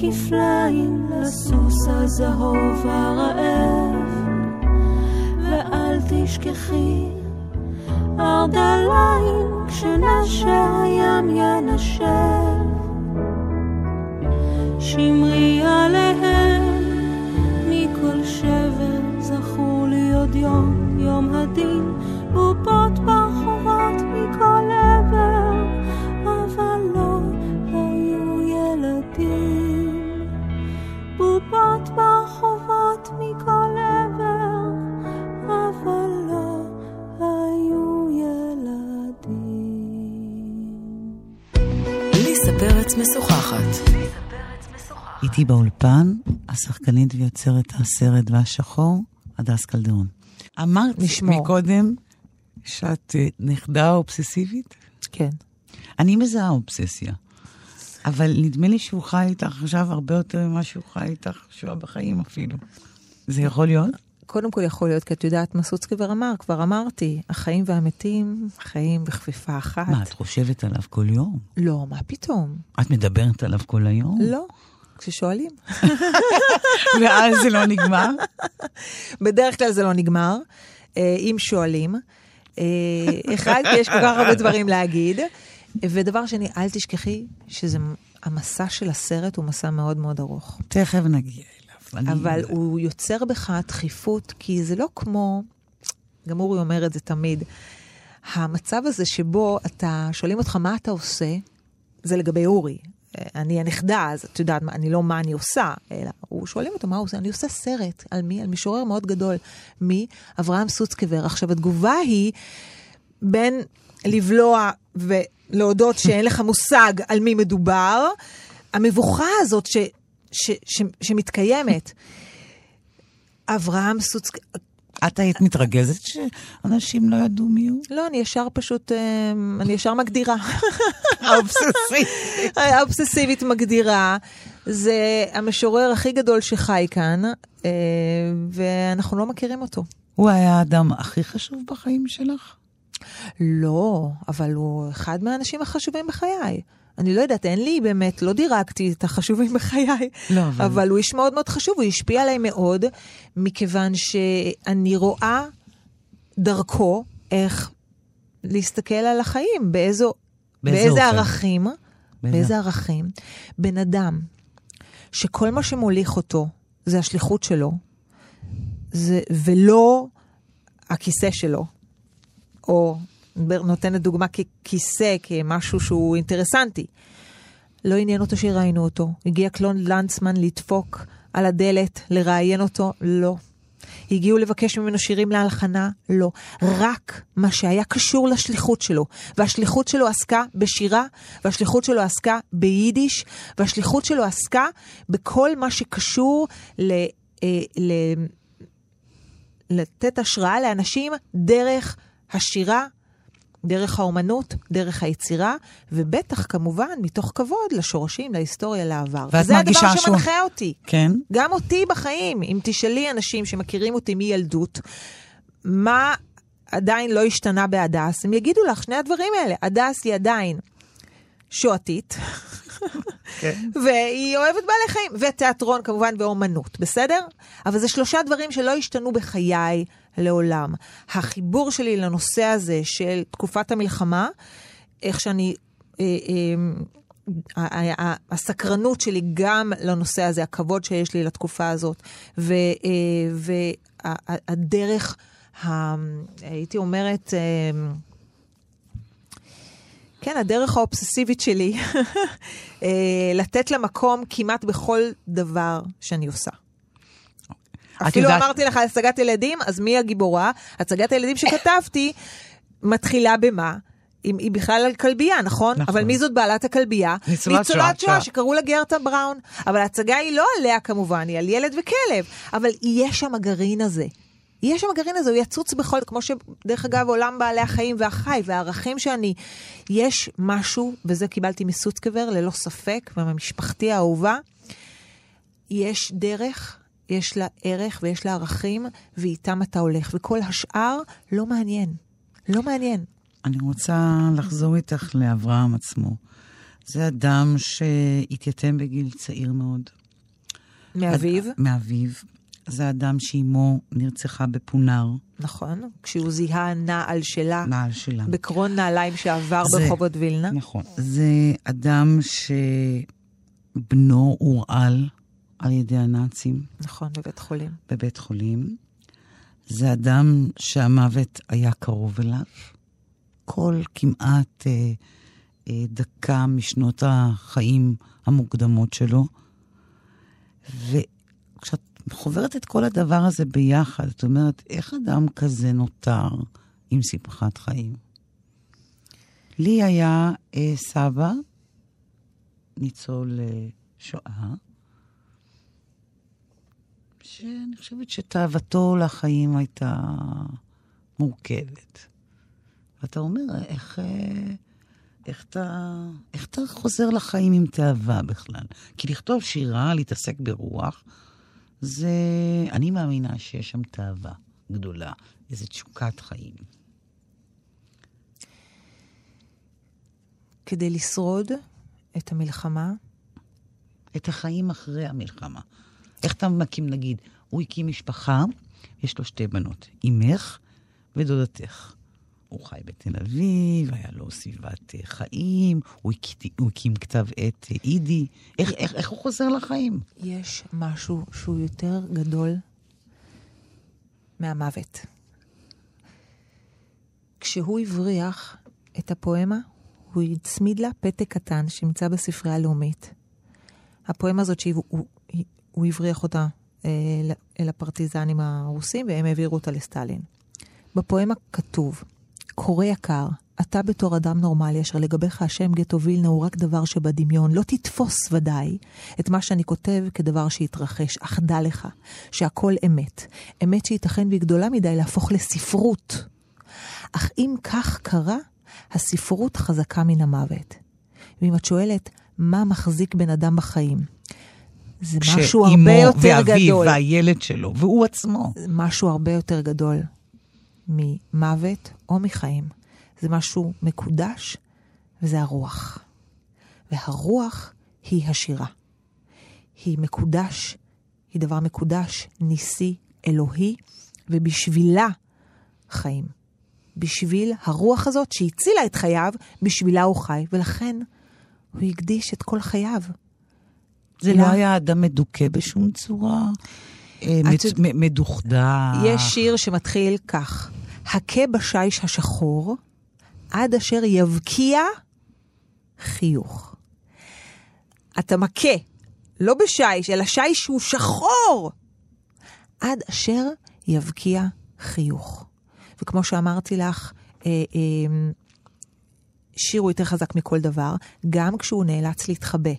[SPEAKER 5] כפליים לסוס הזהוב הרעב, תשכחי ארדליים כשנשר הים ינשב. שמרי עליהם מכל שבר, זכור לי עוד יום, יום הדין,
[SPEAKER 2] משוחחת.
[SPEAKER 3] איתי באולפן, השחקנית ויוצרת הסרט והשחור, הדס קלדרון. אמרת
[SPEAKER 4] נשמור.
[SPEAKER 3] מקודם שאת אה, נכדה אובססיבית?
[SPEAKER 4] כן.
[SPEAKER 3] אני מזהה אובססיה, אבל נדמה לי שהוא חי איתך עכשיו הרבה יותר ממה שהוא חי איתך כשהוא היה בחיים אפילו. זה יכול להיות?
[SPEAKER 4] קודם כל יכול להיות, כי את יודעת מה סוצקבר אמר, כבר אמרתי, החיים והמתים חיים בכפיפה אחת.
[SPEAKER 3] מה, את חושבת עליו כל יום?
[SPEAKER 4] לא, מה פתאום?
[SPEAKER 3] את מדברת עליו כל היום?
[SPEAKER 4] לא, כששואלים. *laughs*
[SPEAKER 3] ואז זה לא נגמר?
[SPEAKER 4] בדרך כלל זה לא נגמר, אה, אם שואלים. אה, אחד, כי יש כל כך הרבה דברים להגיד. ודבר שני, אל תשכחי שזה, המסע של הסרט הוא מסע מאוד מאוד ארוך.
[SPEAKER 3] תכף נגיע. אני-
[SPEAKER 4] אבל הוא יוצר בך דחיפות, כי זה לא כמו, גם אורי אומר את זה תמיד, המצב הזה שבו אתה, שואלים אותך מה אתה עושה, זה לגבי אורי. אה, אני הנכדה, אז את יודעת, אני לא מה אני עושה, אלא הוא שואלים אותו מה הוא עושה, אני עושה סרט. על מי? על משורר מאוד גדול. מי? אברהם סוצקבר. עכשיו, התגובה היא בין לבלוע ולהודות שאין לך מושג על מי מדובר, המבוכה הזאת ש, ש, ש, שמתקיימת. אברהם סוצקבר,
[SPEAKER 3] את היית מתרגזת שאנשים לא ידעו מי הוא?
[SPEAKER 4] לא, אני ישר פשוט, אה, אני ישר מגדירה.
[SPEAKER 3] האובססיבית.
[SPEAKER 4] האובססיבית מגדירה. זה המשורר הכי גדול שחי כאן, אה, ואנחנו לא מכירים אותו.
[SPEAKER 3] הוא היה האדם הכי חשוב בחיים שלך?
[SPEAKER 4] לא, אבל הוא אחד מהאנשים החשובים בחיי. אני לא יודעת, אין לי באמת, לא דירקתי את החשובים בחיי,
[SPEAKER 3] לא, אבל-
[SPEAKER 4] אבל הוא איש מאוד מאוד חשוב, הוא השפיע עליי מאוד, מכיוון שאני רואה דרכו איך להסתכל על החיים, באיזו,
[SPEAKER 3] באיזה
[SPEAKER 4] באיזה? ערכים,
[SPEAKER 3] באיזה?
[SPEAKER 4] באיזה ערכים. בן אדם שכל מה שמוליך אותו זה השליחות שלו, זה, ולא הכיסא שלו, או נותנת דוגמה ככיסא, כמשהו שהוא אינטרסנטי. לא עניין אותו שיראיינו אותו. הגיע קלון לנצמן לדפוק על הדלת, לראיין אותו? לא. הגיעו לבקש ממנו שירים להלחנה? לא. רק מה שהיה קשור לשליחות שלו. והשליחות שלו עסקה בשירה, והשליחות שלו עסקה ביידיש, והשליחות שלו עסקה בכל מה שקשור ל... אה, ל לתת השראה לאנשים דרך השירה, דרך האומנות, דרך היצירה, ובטח כמובן מתוך כבוד לשורשים, להיסטוריה, לעבר.
[SPEAKER 3] ואת
[SPEAKER 4] וזה
[SPEAKER 3] מרגישה
[SPEAKER 4] הדבר
[SPEAKER 3] שהוא-
[SPEAKER 4] שמנחה אותי.
[SPEAKER 3] כן?
[SPEAKER 4] גם אותי בחיים. אם תשאלי אנשים שמכירים אותי מילדות, מה עדיין לא השתנה בהדס, הם יגידו לך שני הדברים האלה. הדס היא עדיין שואתית, *laughs* והיא אוהבת בעלי חיים, ותיאטרון כמובן, ואומנות, בסדר? אבל זה שלושה דברים שלא השתנו בחיי לעולם. החיבור שלי לנושא הזה של תקופת המלחמה, איך שאני... אה, אה, ה- ה- הסקרנות שלי גם לנושא הזה, הכבוד שיש לי לתקופה הזאת, והדרך, הייתי אומרת, אה, כן, הדרך האובססיבית שלי, *laughs* אה, לתת לה מקום כמעט בכל דבר שאני עושה. אפילו
[SPEAKER 3] יודעת-
[SPEAKER 4] אמרתי לך הצגת ילדים, אז מי הגיבורה? הצגת הילדים שכתבתי מתחילה במה? היא, היא בכלל על כלבייה, נכון?
[SPEAKER 3] נכון.
[SPEAKER 4] אבל מי זאת בעלת הכלבייה?
[SPEAKER 3] ניצולת שואה,
[SPEAKER 4] ניצולת שואה,
[SPEAKER 3] שואה.
[SPEAKER 4] שקראו לה גרטה בראון. אבל ההצגה היא לא עליה כמובן, היא על ילד וכלב. אבל יש שם הגרעין הזה. יש שם הגרעין הזה, הוא יצוץ בכל, כמו שדרך אגב עולם בעלי החיים והחי והערכים שאני, יש משהו, וזה קיבלתי מסוצקבר ללא ספק, וממשפחתי האהובה, יש דרך, יש לה ערך ויש לה ערכים, ואיתם אתה הולך, וכל השאר לא מעניין. לא מעניין.
[SPEAKER 3] אני רוצה לחזור איתך לאברהם עצמו. זה אדם שהתייתם בגיל צעיר מאוד.
[SPEAKER 4] מאביו,
[SPEAKER 3] מאביו. זה אדם שאימו נרצחה בפונר,
[SPEAKER 4] נכון, כשהוא זיהה נעל שלה,
[SPEAKER 3] נעל שלה.
[SPEAKER 4] בקרון נעליים שעבר
[SPEAKER 3] זה-
[SPEAKER 4] ברחובות וילנה.
[SPEAKER 3] נכון. זה אדם שבנו הורעל על ידי הנאצים
[SPEAKER 4] נכון, בבית חולים.
[SPEAKER 3] בבית חולים. זה אדם שהמוות היה קרוב אליו. כל כמעט אה, אה, דקה משנות החיים המוקדמות שלו. וכשאת חוברת את כל הדבר הזה ביחד, את אומרת, איך אדם כזה נותר עם שמחת חיים? לי היה אה, סבא, ניצול אה, שואה, שאני חושבת שתאוותו לחיים הייתה מורכבת. ואתה אומר, איך, אה, איך, אתה, איך אתה חוזר לחיים עם תאווה בכלל? כי לכתוב שירה, להתעסק ברוח, זה... אני מאמינה שיש שם תאווה גדולה, איזו תשוקת חיים.
[SPEAKER 4] כדי לשרוד את המלחמה,
[SPEAKER 3] את החיים אחרי המלחמה. איך אתה מקים, נגיד, הוא הקים משפחה, יש לו שתי בנות, אמך ודודתך. הוא חי בתל אביב, היה לו סביבת אה, חיים, הוא הקים, הוא הקים כתב עת אה, אידי. איך, איך, איך הוא חוזר לחיים?
[SPEAKER 4] יש משהו שהוא יותר גדול מהמוות. כשהוא הבריח את הפואמה, הוא הצמיד לה פתק קטן שנמצא בספרייה הלאומית. הפואמה הזאת שהוא הוא, הבריח אותה אה, אל הפרטיזנים הרוסים, והם העבירו אותה לסטלין. בפואמה כתוב, קורא יקר, אתה בתור אדם נורמלי אשר לגביך השם גטו וילנה הוא רק דבר שבדמיון, לא תתפוס ודאי את מה שאני כותב כדבר שהתרחש, אך דע לך שהכל אמת. אמת שייתכן והיא גדולה מדי להפוך לספרות. אך אם כך קרה, הספרות חזקה מן המוות. ואם את שואלת, מה מחזיק בן אדם בחיים? זה משהו הרבה יותר
[SPEAKER 3] ואביו
[SPEAKER 4] גדול.
[SPEAKER 3] והילד שלו, והוא עצמו.
[SPEAKER 4] זה משהו הרבה יותר גדול ממוות או מחיים. זה משהו מקודש, וזה הרוח. והרוח היא השירה. היא מקודש, היא דבר מקודש, ניסי, אלוהי, ובשבילה חיים. בשביל הרוח הזאת שהצילה את חייו, בשבילה הוא חי, ולכן הוא הקדיש את כל חייו.
[SPEAKER 3] זה לא היה אדם מדוכא בשום צורה? אה, מדוכדך.
[SPEAKER 4] יש שיר שמתחיל כך: הכה בשיש השחור, עד אשר יבקיע חיוך. אתה מכה, לא בשיש, אלא שיש שהוא שחור, עד אשר יבקיע חיוך. וכמו שאמרתי לך, אה, אה, שיר הוא יותר חזק מכל דבר, גם כשהוא נאלץ להתחבא.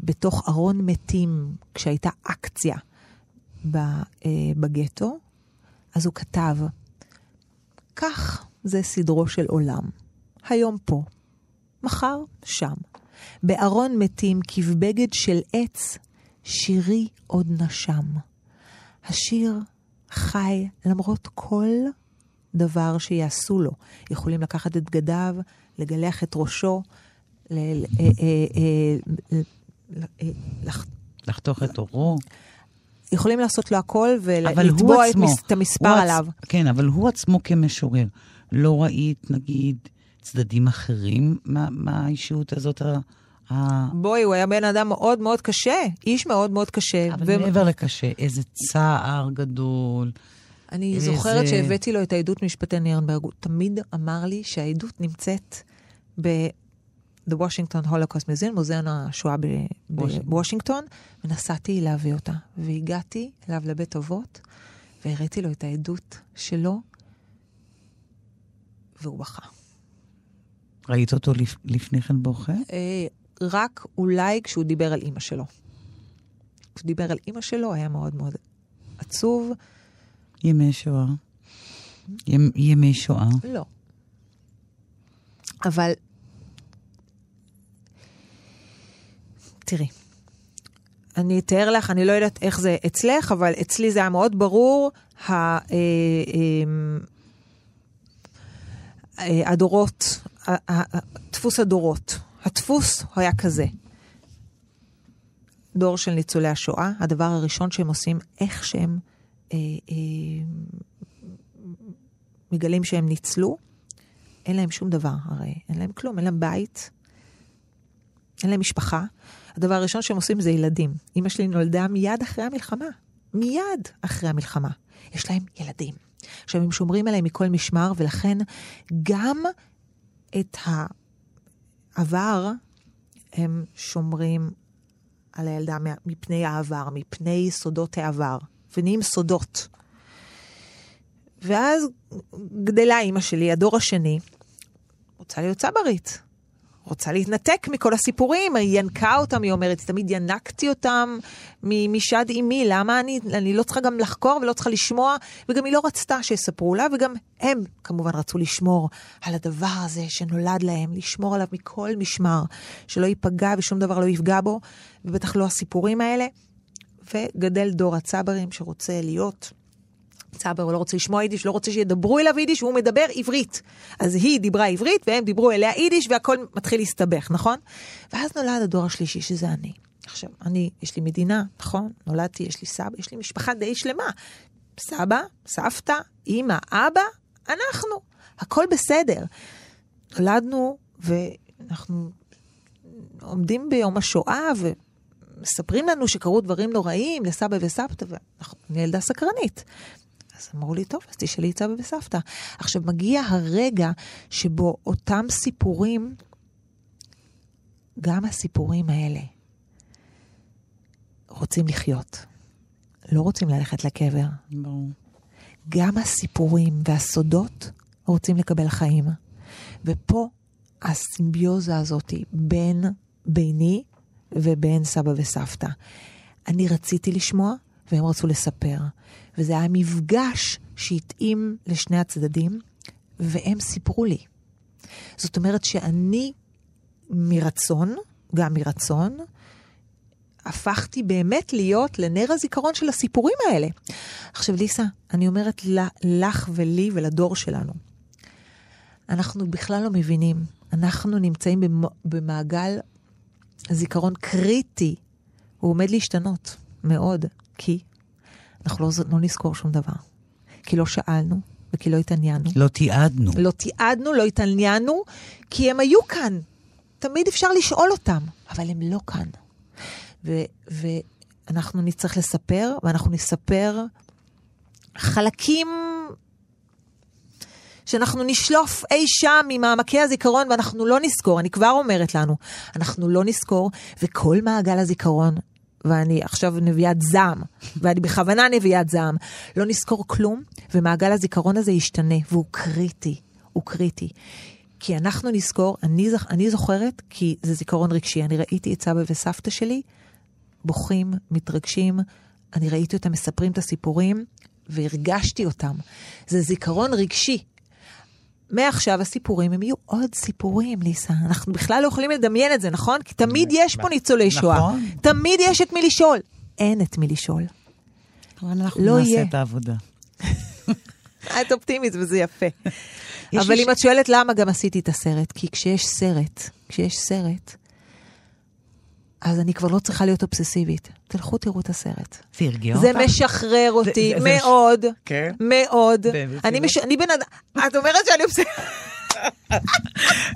[SPEAKER 4] בתוך ארון מתים, כשהייתה אקציה אה, בגטו, אז הוא כתב, כך זה סדרו של עולם. היום פה, מחר שם. בארון מתים כבבגד של עץ, שירי עוד נשם. השיר חי למרות כל דבר שיעשו לו. יכולים לקחת את בגדיו, לגלח את ראשו,
[SPEAKER 3] לחתוך את עורו.
[SPEAKER 4] יכולים לעשות לו הכל ולתבוע את, מס, את המספר עליו.
[SPEAKER 3] כן, אבל הוא עצמו כמשורר, לא ראית, נגיד, צדדים אחרים מה, מהאישיות הזאת?
[SPEAKER 4] ה... בואי, הוא היה בן אדם מאוד מאוד קשה, איש מאוד מאוד קשה.
[SPEAKER 3] אבל ו... מעבר לקשה, איזה צער גדול.
[SPEAKER 4] אני איזה... זוכרת שהבאתי לו את העדות ממשפטי נירנברג, הוא תמיד אמר לי שהעדות נמצאת ב... The Washington Holocaust Museum, מוזיאון השואה בוושינגטון, ונסעתי להביא אותה. והגעתי אליו לבית אבות, והראיתי לו את העדות שלו, והוא בכה.
[SPEAKER 3] ראית אותו לפ... לפני כן בוכה?
[SPEAKER 4] אה, רק אולי כשהוא דיבר על אימא שלו. כשהוא דיבר על אימא שלו היה מאוד מאוד עצוב.
[SPEAKER 3] ימי שואה. ימי שואה.
[SPEAKER 4] לא. אבל תראי, אני אתאר לך, אני לא יודעת איך זה אצלך, אבל אצלי זה היה מאוד ברור, ה, אה, אה, אה, הדורות, דפוס הדורות. הדפוס היה כזה. דור של ניצולי השואה, הדבר הראשון שהם עושים, איך שהם אה, אה, מגלים שהם ניצלו, אין להם שום דבר הרי, אין להם כלום, אין להם בית, אין להם משפחה. הדבר הראשון שהם עושים זה ילדים. אמא שלי נולדה מיד אחרי המלחמה. מיד אחרי המלחמה. יש להם ילדים. עכשיו, הם שומרים עליהם מכל משמר, ולכן גם את העבר הם שומרים על הילדה מפני העבר, מפני סודות העבר, ונהיים סודות. ואז גדלה אימא שלי, הדור השני, רוצה להיות צברית. רוצה להתנתק מכל הסיפורים, היא ינקה אותם, היא אומרת, תמיד ינקתי אותם משד אימי, למה אני, אני לא צריכה גם לחקור ולא צריכה לשמוע, וגם היא לא רצתה שיספרו לה, וגם הם כמובן רצו לשמור על הדבר הזה שנולד להם, לשמור עליו מכל משמר, שלא ייפגע ושום דבר לא יפגע בו, ובטח לא הסיפורים האלה. וגדל דור הצברים שרוצה להיות צבר, הוא לא רוצה לשמוע יידיש, לא רוצה שידברו אליו יידיש, והוא מדבר עברית. אז היא דיברה עברית, והם דיברו אליה יידיש, והכל מתחיל להסתבך, נכון? ואז נולד הדור השלישי, שזה אני. עכשיו, אני, יש לי מדינה, נכון? נולדתי, יש לי סבא, יש לי משפחה די שלמה. סבא, סבתא, אימא, אבא, אנחנו. הכל בסדר. נולדנו, ואנחנו עומדים ביום השואה, ומספרים לנו שקרו דברים נוראים לסבא וסבתא, ואני ילדה סקרנית. אז אמרו לי, טוב, אז תשאלי את סבא וסבתא. עכשיו, מגיע הרגע שבו אותם סיפורים, גם הסיפורים האלה, רוצים לחיות. לא רוצים ללכת לקבר.
[SPEAKER 3] ברור.
[SPEAKER 4] גם הסיפורים והסודות רוצים לקבל חיים. ופה הסימביוזה הזאת בין ביני ובין סבא וסבתא. אני רציתי לשמוע, והם רצו לספר. וזה היה מפגש שהתאים לשני הצדדים, והם סיפרו לי. זאת אומרת שאני מרצון, גם מרצון, הפכתי באמת להיות לנר הזיכרון של הסיפורים האלה. עכשיו, ליסה, אני אומרת לך ולי ולדור שלנו, אנחנו בכלל לא מבינים. אנחנו נמצאים במעגל זיכרון קריטי. הוא עומד להשתנות מאוד, כי אנחנו לא, לא נזכור שום דבר. כי לא שאלנו וכי לא התעניינו.
[SPEAKER 3] לא תיעדנו.
[SPEAKER 4] לא תיעדנו, לא התעניינו, כי הם היו כאן. תמיד אפשר לשאול אותם, אבל הם לא כאן. ו- ואנחנו נצטרך לספר, ואנחנו נספר חלקים שאנחנו נשלוף אי שם ממעמקי הזיכרון ואנחנו לא נזכור, אני כבר אומרת לנו, אנחנו לא נזכור, וכל מעגל הזיכרון, ואני עכשיו נביאת זעם, ואני בכוונה נביאת זעם, לא נזכור כלום, ומעגל הזיכרון הזה ישתנה, והוא קריטי, הוא קריטי. כי אנחנו נזכור, אני, זכ, אני זוכרת, כי זה זיכרון רגשי, אני ראיתי את סבא וסבתא שלי בוכים, מתרגשים, אני ראיתי אותם מספרים את הסיפורים, והרגשתי אותם. זה זיכרון רגשי. מעכשיו הסיפורים הם יהיו עוד סיפורים, ליסה. אנחנו בכלל לא יכולים לדמיין את זה, נכון? כי תמיד יש פה ניצולי שואה.
[SPEAKER 3] נכון.
[SPEAKER 4] תמיד יש את מי לשאול. אין את מי לשאול.
[SPEAKER 3] אבל אנחנו
[SPEAKER 4] לא
[SPEAKER 3] נעשה
[SPEAKER 4] יהיה.
[SPEAKER 3] את העבודה. *laughs*
[SPEAKER 4] את אופטימית וזה יפה. *laughs* אבל אם
[SPEAKER 3] ש-
[SPEAKER 4] את שואלת למה גם עשיתי את הסרט, כי כשיש סרט, כשיש סרט, אז אני כבר לא צריכה להיות אובססיבית. תלכו תראו את הסרט.
[SPEAKER 3] זה הרגיע
[SPEAKER 4] זה
[SPEAKER 3] אותך?
[SPEAKER 4] משחרר אותי
[SPEAKER 3] זה- זה-
[SPEAKER 4] מאוד,
[SPEAKER 3] כן?
[SPEAKER 4] מאוד. אני? מש- אני בן אדם, את אומרת שאני אובססיבית.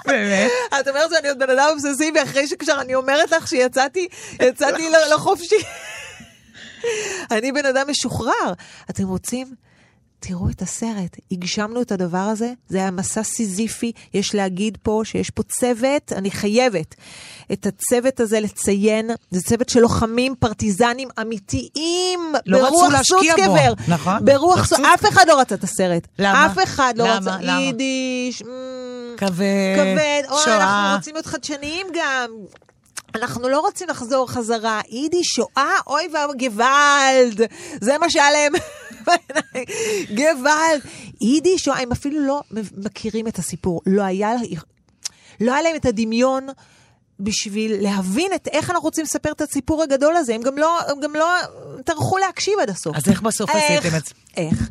[SPEAKER 3] באמת?
[SPEAKER 4] את אומרת שאני עוד בן אדם אובססיבי אחרי שכבר אני אומרת לך שיצאתי יצאתי לחופשי. אני בן אדם משוחרר. אתם רוצים? תראו את הסרט, הגשמנו את הדבר הזה, זה היה מסע סיזיפי, יש להגיד פה שיש פה צוות, אני חייבת את הצוות הזה לציין, זה צוות של לוחמים פרטיזנים אמיתיים,
[SPEAKER 3] לא
[SPEAKER 4] ברוח סוצקבר,
[SPEAKER 3] נכון?
[SPEAKER 4] ברוח,
[SPEAKER 3] לחצו-
[SPEAKER 4] סוצ- אף אחד לא רצה את הסרט,
[SPEAKER 3] למה?
[SPEAKER 4] אף אחד לא
[SPEAKER 3] למה?
[SPEAKER 4] רצה,
[SPEAKER 3] למה?
[SPEAKER 4] יידיש,
[SPEAKER 3] כבד,
[SPEAKER 4] כבד,
[SPEAKER 3] שואה.
[SPEAKER 4] אנחנו רוצים להיות חדשניים גם. אנחנו לא רוצים לחזור חזרה. יידיש, שואה, אוי ואבוי, גוואלד. זה מה שהיה להם *laughs* בעיניים. גוואלד. יידיש, שואה, הם אפילו לא מכירים את הסיפור. לא היה, לא היה להם את הדמיון. בשביל להבין את איך אנחנו רוצים לספר את הסיפור הגדול הזה. הם גם לא, הם גם לא טרחו להקשיב עד הסוף.
[SPEAKER 3] אז איך בסוף
[SPEAKER 4] איך?
[SPEAKER 3] עשיתם את זה?
[SPEAKER 4] איך?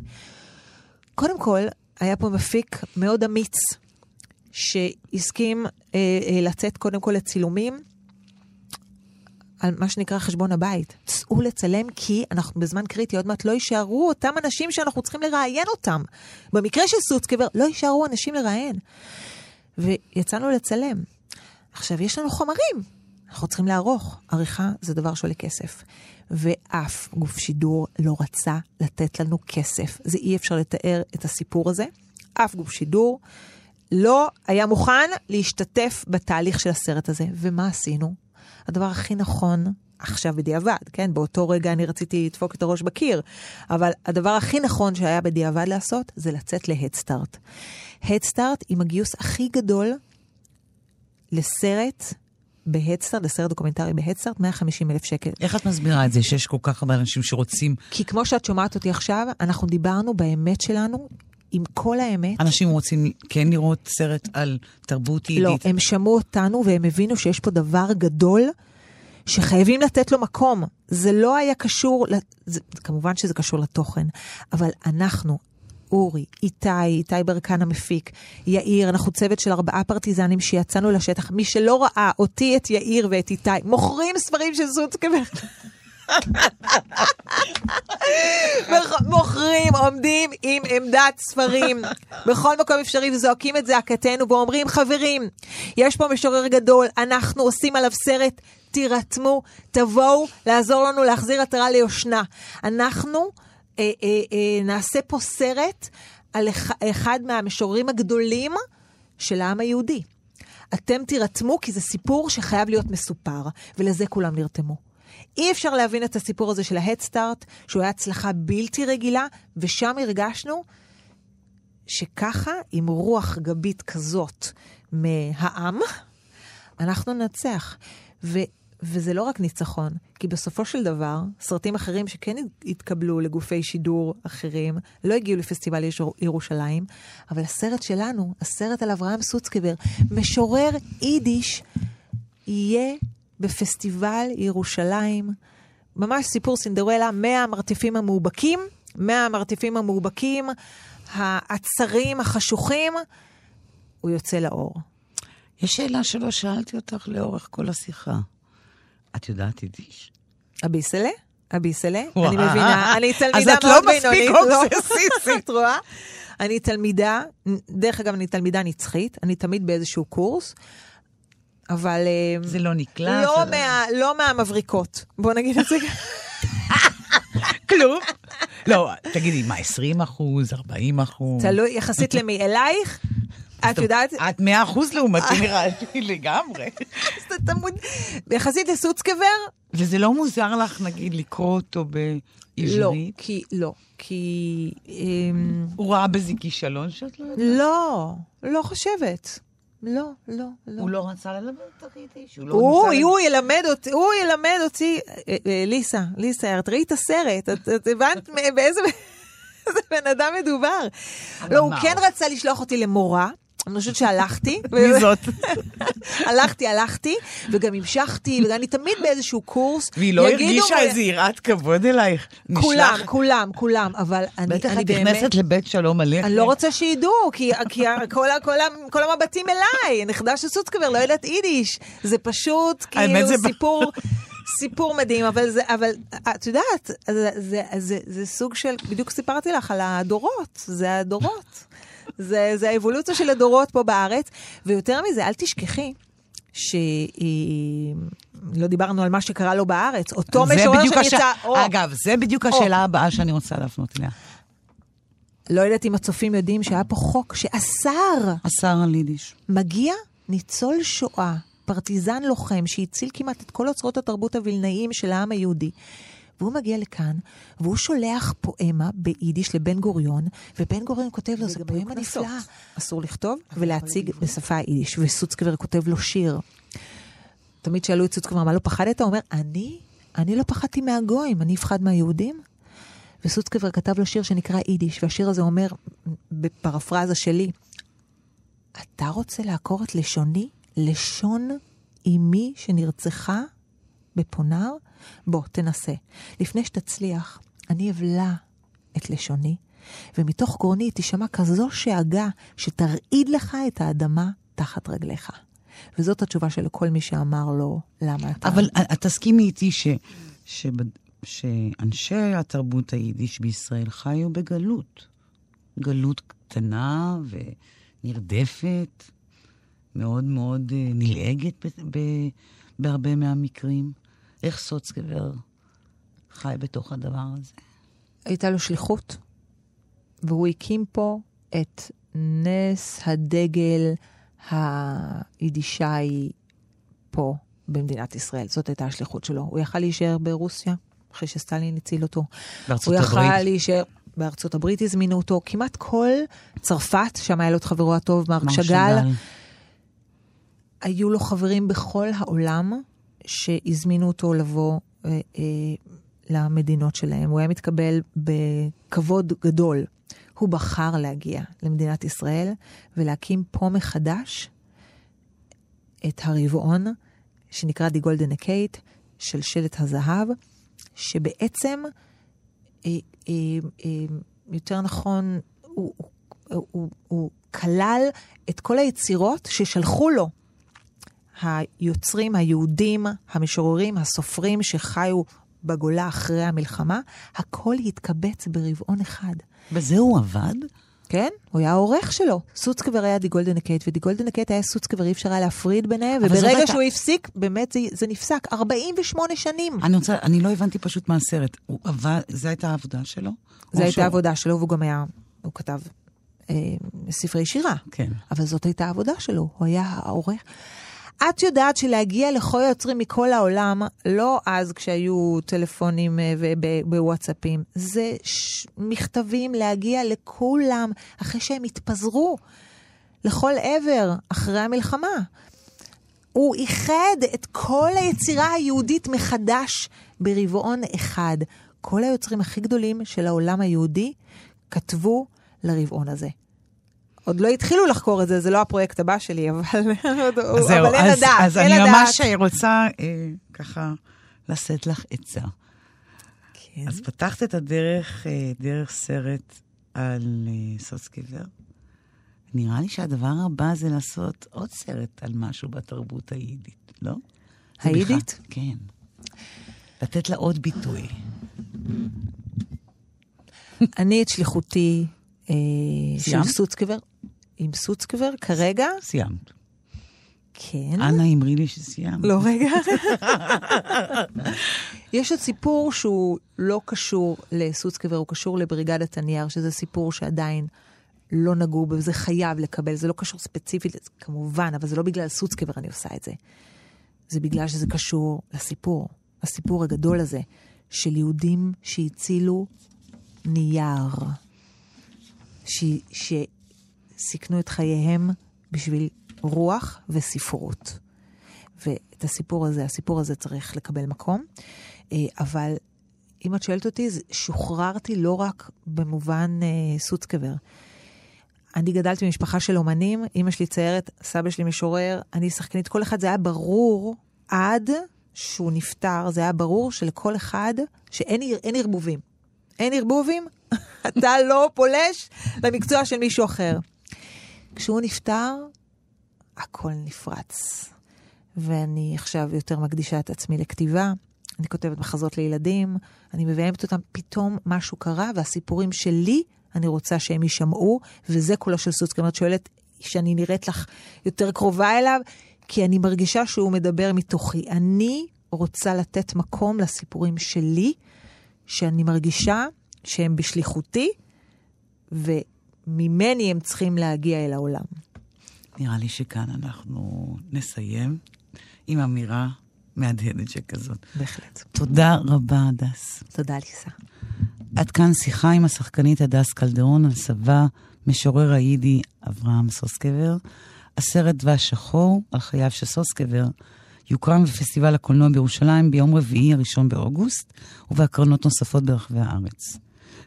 [SPEAKER 4] קודם כל, היה פה מפיק מאוד אמיץ, שהסכים אה, אה, לצאת קודם כל לצילומים. על מה שנקרא חשבון הבית. צאו לצלם כי אנחנו בזמן קריטי, עוד מעט לא יישארו אותם אנשים שאנחנו צריכים לראיין אותם. במקרה של סוצקבר, לא יישארו אנשים לראיין. ויצאנו לצלם. עכשיו, יש לנו חומרים, אנחנו צריכים לערוך. עריכה זה דבר שעולה כסף. ואף גוף שידור לא רצה לתת לנו כסף. זה אי אפשר לתאר את הסיפור הזה. אף גוף שידור לא היה מוכן להשתתף בתהליך של הסרט הזה. ומה עשינו? הדבר הכי נכון, עכשיו בדיעבד, כן? באותו רגע אני רציתי לדפוק את הראש בקיר, אבל הדבר הכי נכון שהיה בדיעבד לעשות, זה לצאת להדסטארט. הדסטארט עם הגיוס הכי גדול לסרט בהדסטארט, לסרט דוקומנטרי בהדסטארט, 150 אלף שקל.
[SPEAKER 3] איך את מסבירה את זה שיש כל כך הרבה אנשים שרוצים,
[SPEAKER 4] כי כמו שאת שומעת אותי עכשיו, אנחנו דיברנו באמת שלנו עם כל האמת.
[SPEAKER 3] אנשים רוצים כן לראות סרט על תרבות
[SPEAKER 4] לא,
[SPEAKER 3] יידית?
[SPEAKER 4] הם שמעו אותנו והם הבינו שיש פה דבר גדול שחייבים לתת לו מקום. זה לא היה קשור, זה, כמובן שזה קשור לתוכן, אבל אנחנו, אורי, איתי, איתי ברקן המפיק, יאיר, אנחנו צוות של ארבעה פרטיזנים שיצאנו לשטח. מי שלא ראה אותי, את יאיר ואת איתי, מוכרים ספרים של סוצקבר. מוכרים, עומדים עם עמדת ספרים בכל מקום אפשרי וזועקים את זעקתנו ואומרים, חברים, יש פה משורר גדול, אנחנו עושים עליו סרט, תירתמו, תבואו לעזור לנו להחזיר עטרה ליושנה. אנחנו אה, אה, אה, נעשה פה סרט על אח- אחד מהמשוררים הגדולים של העם היהודי. אתם תירתמו כי זה סיפור שחייב להיות מסופר, ולזה כולם נרתמו. אי אפשר להבין את הסיפור הזה של ההדסטארט, שהוא היה הצלחה בלתי רגילה, ושם הרגשנו שככה, עם רוח גבית כזאת מהעם, אנחנו ננצח. ו, וזה לא רק ניצחון, כי בסופו של דבר, סרטים אחרים שכן התקבלו לגופי שידור אחרים, לא הגיעו לפסטיבל ירושלים, אבל הסרט שלנו, הסרט על אברהם סוצקבר, משורר יידיש, יהיה בפסטיבל ירושלים. ממש סיפור סינדרלה, 100 המרתפים המאובקים, 100 המרתפים המאובקים, העצרים החשוכים, הוא יוצא לאור.
[SPEAKER 3] יש שאלה שלא שאלתי אותך לאורך כל השיחה. את יודעת יידיש?
[SPEAKER 4] הביסלה?
[SPEAKER 3] וואו.
[SPEAKER 4] אני מבינה, אני תלמידה
[SPEAKER 3] אז
[SPEAKER 4] מאוד
[SPEAKER 3] את לא מספיק
[SPEAKER 4] בינונית.
[SPEAKER 3] אובססיבית. *laughs*
[SPEAKER 4] את רואה? אני תלמידה, דרך אגב, אני תלמידה נצחית, אני תמיד באיזשהו קורס, אבל... אה,
[SPEAKER 3] זה לא נקלט?
[SPEAKER 4] לא,
[SPEAKER 3] זה
[SPEAKER 4] מה, לא מהמבריקות, בוא נגיד את זה.
[SPEAKER 3] כלום. לא, תגידי, מה, 20 אחוז, 40 אחוז?
[SPEAKER 4] תלוי, יחסית למי, אלייך? את יודעת,
[SPEAKER 3] את 100 אחוז לעומתי נראה לי לגמרי. *laughs*
[SPEAKER 4] יחסית לסוצקבר?
[SPEAKER 3] וזה לא מוזר לך, נגיד, לקרוא אותו
[SPEAKER 4] לא,
[SPEAKER 3] בעברית?
[SPEAKER 4] כי, לא, כי... אמ,
[SPEAKER 3] הוא ראה בזה כישלון שאת לא יודעת?
[SPEAKER 4] לא, לא חושבת. לא, לא, לא.
[SPEAKER 3] הוא לא רצה ללמד אותך יידיש? הוא לא
[SPEAKER 4] הוא,
[SPEAKER 3] ניסה
[SPEAKER 4] הוא ילמד אותי, הוא ילמד אותי, אה, אה, ליסה, ליסה, את ראית את הסרט, את, הבנת *laughs* באיזה איזה בן אדם מדובר. לא, הוא
[SPEAKER 3] מה?
[SPEAKER 4] כן רצה לשלוח אותי למורה. אני חושבת שהלכתי. *laughs*
[SPEAKER 3] מי זאת? *laughs*
[SPEAKER 4] הלכתי, הלכתי, וגם המשכתי, וגם אני תמיד באיזשהו קורס.
[SPEAKER 3] והיא לא הרגישה
[SPEAKER 4] מ-
[SPEAKER 3] איזה יראת כבוד אלייך?
[SPEAKER 4] כולם,
[SPEAKER 3] נשלח-
[SPEAKER 4] כולם, כולם, אבל אני,
[SPEAKER 3] בטח
[SPEAKER 4] אני
[SPEAKER 3] את
[SPEAKER 4] באמת...
[SPEAKER 3] נכנסת לבית שלום עליך.
[SPEAKER 4] אני לא רוצה שידעו, כי, כי כל, כל, המבטים אליי, נכדה של סוצקבר, לא יודעת יידיש. זה פשוט כאילו סיפור, סיפור מדהים, אבל זה, אבל את יודעת, זה, זה, זה, זה סוג של, בדיוק סיפרתי לך על הדורות, זה הדורות. זה, זה האבולוציה של הדורות פה בארץ, ויותר מזה, אל תשכחי. שלא דיברנו על מה שקרה לו בארץ, אותו משורר שנמצא...
[SPEAKER 3] הש-
[SPEAKER 4] או,
[SPEAKER 3] אגב, זה בדיוק השאלה הבאה שאני רוצה להפנות אליה.
[SPEAKER 4] לא יודעת אם הצופים יודעים שהיה פה חוק שאסר
[SPEAKER 3] השר על יידיש.
[SPEAKER 4] מגיע ניצול שואה, פרטיזן לוחם, שהציל כמעט את כל אוצרות התרבות הווילנאיים של העם היהודי. והוא מגיע לכאן, והוא שולח פואמה ביידיש לבן גוריון, ובן גוריון כותב לו, זו פואמה נפלאה. אסור לכתוב ולהציג בשפה היידיש, וסוצקבר כותב לו שיר. תמיד שאלו את סוצקבר, מה לא פחדת? הוא אומר, אני, אני לא פחדתי מהגויים, אני אפחד מהיהודים. וסוצקבר כתב לו שיר שנקרא יידיש, והשיר הזה אומר, בפרפרזה שלי, אתה רוצה לעקור את לשוני? לשון אמי שנרצחה בפונר? בוא, תנסה. לפני שתצליח, אני אבלע את לשוני, ומתוך גרוני תישמע כזו שאגה שתרעיד לך את האדמה תחת רגליך. וזאת התשובה של כל מי שאמר לו, למה אתה...
[SPEAKER 3] אבל תסכימי איתי ש, שבד- שאנשי התרבות היידיש בישראל חיו בגלות. גלות קטנה ונרדפת, מאוד מאוד אה, נלעגת ב- ב- בהרבה מהמקרים. איך סוצקבר חי בתוך הדבר הזה?
[SPEAKER 4] הייתה לו שליחות, והוא הקים פה את נס הדגל היידישאי פה במדינת ישראל. זאת הייתה השליחות שלו. הוא יכל להישאר ברוסיה, אחרי שסטלין הציל אותו.
[SPEAKER 3] בארצות
[SPEAKER 4] הוא יכל
[SPEAKER 3] הברית.
[SPEAKER 4] להישאר... בארצות הברית הזמינו אותו, כמעט כל צרפת, שם היה לו את חברו הטוב, מרק
[SPEAKER 3] מר
[SPEAKER 4] שאגאל, היו לו חברים בכל העולם שהזמינו אותו לבוא אה, אה, למדינות שלהם. הוא היה מתקבל בכבוד גדול. הוא בחר להגיע למדינת ישראל ולהקים פה מחדש את הרבעון שנקרא די גאָלדענע קייט שלשלת הזהב, שבעצם, אה, אה, אה, יותר נכון, הוא, הוא, הוא, הוא כלל את כל היצירות ששלחו לו היוצרים היהודים, המשוררים, הסופרים שחיו בגולה אחרי המלחמה, הכל התקבץ ברבעון אחד.
[SPEAKER 3] בזה הוא עבד?
[SPEAKER 4] כן? הוא היה העורך שלו. סוצקבר היה די גאָלדענע קייט, ודי גאָלדענע קייט היה סוצקבר, אי אפשר היה להפריד ביניהם, וברגע
[SPEAKER 3] הייתה-
[SPEAKER 4] שהוא הפסיק, באמת זה, זה נפסק. 48 שנים.
[SPEAKER 3] אני רוצה, אני לא הבנתי פשוט מהסרט. הוא עבד, זו הייתה העבודה שלו?
[SPEAKER 4] זו הייתה העבודה שלו, והוא גם היה, הוא כתב אה, ספרי שירה.
[SPEAKER 3] כן.
[SPEAKER 4] אבל זאת הייתה העבודה שלו, הוא היה העורך. את יודעת שלהגיע לכל היוצרים מכל העולם, לא אז כשהיו טלפונים אה, ובוואטסאפים, זה ש... מכתבים להגיע לכולם אחרי שהם התפזרו לכל עבר אחרי המלחמה. הוא איחד את כל היצירה היהודית מחדש ברבעון אחד. כל היוצרים הכי גדולים של העולם היהודי כתבו לרבעון הזה. עוד לא התחילו לחקור את זה, זה לא הפרויקט הבא שלי, אבל, *laughs*
[SPEAKER 3] אז זהו,
[SPEAKER 4] אבל אין
[SPEAKER 3] אז,
[SPEAKER 4] לדעת,
[SPEAKER 3] אז
[SPEAKER 4] אין
[SPEAKER 3] אני
[SPEAKER 4] לדעת.
[SPEAKER 3] ממש רוצה אה, ככה לשאת לך עצה.
[SPEAKER 4] כן.
[SPEAKER 3] אז פתחת את הדרך אה, דרך סרט על אה, סוצקבר. נראה לי שהדבר הבא זה לעשות עוד סרט על משהו בתרבות היידית, לא?
[SPEAKER 4] היידית?
[SPEAKER 3] כן. לתת לה עוד ביטוי.
[SPEAKER 4] אני את שליחותי אה, של? סוצקבר, עם סוצקבר, כרגע,
[SPEAKER 3] סיימת.
[SPEAKER 4] כן.
[SPEAKER 3] אנא אמרי לי שסיימת.
[SPEAKER 4] לא, רגע. יש עוד סיפור שהוא לא קשור לסוצקבר, הוא קשור לבריגדת הנייר, שזה סיפור שעדיין לא נגעו בו, וזה חייב לקבל, זה לא קשור ספציפית, כמובן, אבל זה לא בגלל סוצקבר אני עושה את זה. זה בגלל שזה קשור לסיפור, לסיפור הגדול הזה, של יהודים שהצילו נייר, ש... שסיכנו את חייהם בשביל רוח וספרות. ואת הסיפור הזה, הסיפור הזה צריך לקבל מקום. אה, אבל אם את שואלת אותי, שוחררתי לא רק במובן אה, סוצקבר. אני גדלתי במשפחה של אומנים, אימא שלי ציירת, סבא שלי משורר, אני שחקנית, כל אחד זה היה ברור עד שהוא נפטר, זה היה ברור שלכל אחד, שאין ער- אין ערבובים. אין ערבובים, *laughs* אתה לא פולש למקצוע של מישהו אחר. כשהוא נפטר, הכל נפרץ. ואני עכשיו יותר מקדישה את עצמי לכתיבה. אני כותבת מחזות לילדים, אני מביימת אותם, פתאום משהו קרה, והסיפורים שלי, אני רוצה שהם יישמעו, וזה קולו של סוצקר. את שואלת שאני נראית לך יותר קרובה אליו, כי אני מרגישה שהוא מדבר מתוכי. אני רוצה לתת מקום לסיפורים שלי, שאני מרגישה שהם בשליחותי, וממני הם צריכים להגיע אל העולם.
[SPEAKER 3] נראה לי שכאן אנחנו נסיים עם אמירה מהדהדת שכזאת.
[SPEAKER 4] בהחלט.
[SPEAKER 3] תודה רבה, הדס.
[SPEAKER 4] תודה, ליסה.
[SPEAKER 3] עד כאן שיחה עם השחקנית הדס קלדרון על סבה, משורר היידי אברהם סוסקבר. הסרט דבש שחור על חייו של סוסקבר יוקרן בפסטיבל הקולנוע בירושלים ביום רביעי, הראשון באוגוסט, ובהקרנות נוספות ברחבי הארץ.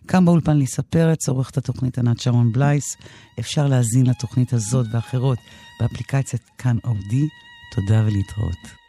[SPEAKER 3] כאן באולפן ליסה פרץ, עורכת התוכנית ענת שרון בלייס. אפשר להאזין לתוכנית הזאת ואחרות באפליקציית כאן אודי. תודה ולהתראות.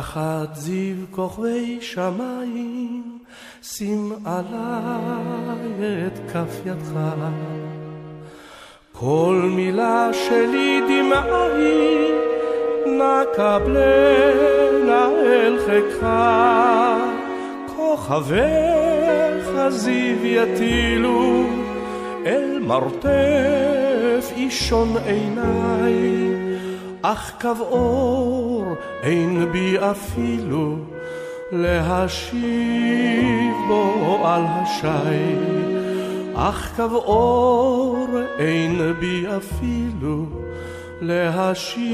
[SPEAKER 6] תחת זיו כוכבי שמיים, שים עליי את כף ידך. כל מילה שלי דמעה היא, נא קבלנה אל חיקך. כוכביך זיו יטילו, אל מרתף אישון עיניי. אך אור אין בי אפילו להשיב בו על השי. אך קו אור אין בי אפילו להשיב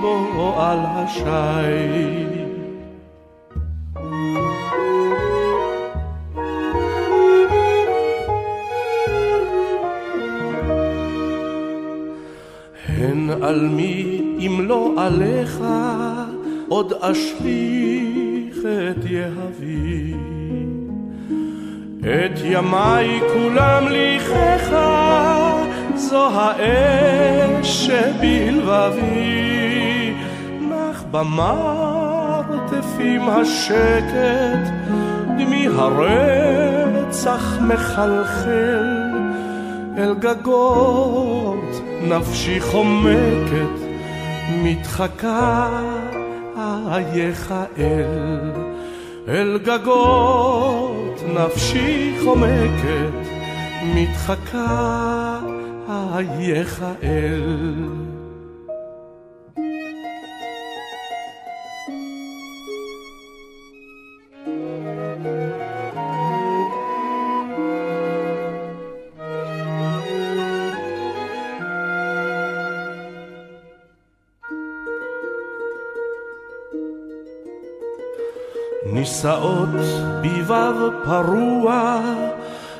[SPEAKER 6] בו על השי. על מי לא עליך עוד אשליך את יהבי. את ימיי כולם ליחך, זו האש שבלבבי. נח במרתפים השקט, דמי הרצח מחלחל. אל גגות נפשי חומקת, מתחקה אייך אל. אל גגות נפשי חומקת, מתחקה אייך אל. ביבב פרוע,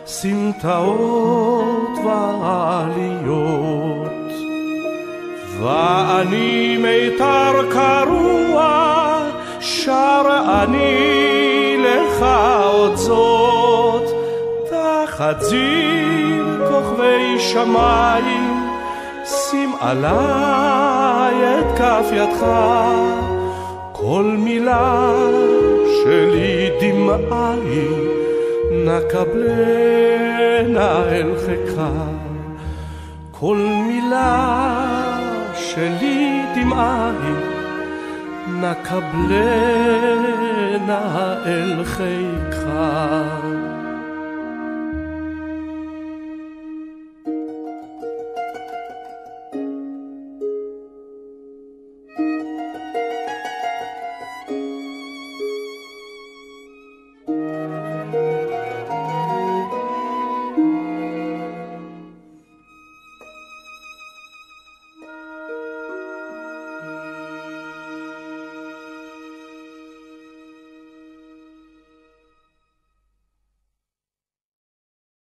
[SPEAKER 6] סמטאות ועליות. ואני מיתר קרוע, שר אני לך עוד זאת, חציר כוכבי שמיים, שים עליי את כף ידך, כל מילה שלי דמעי, נא קבלנה אל חיקך. כל מילה שלי דמעי, נא קבלנה אל חיקך.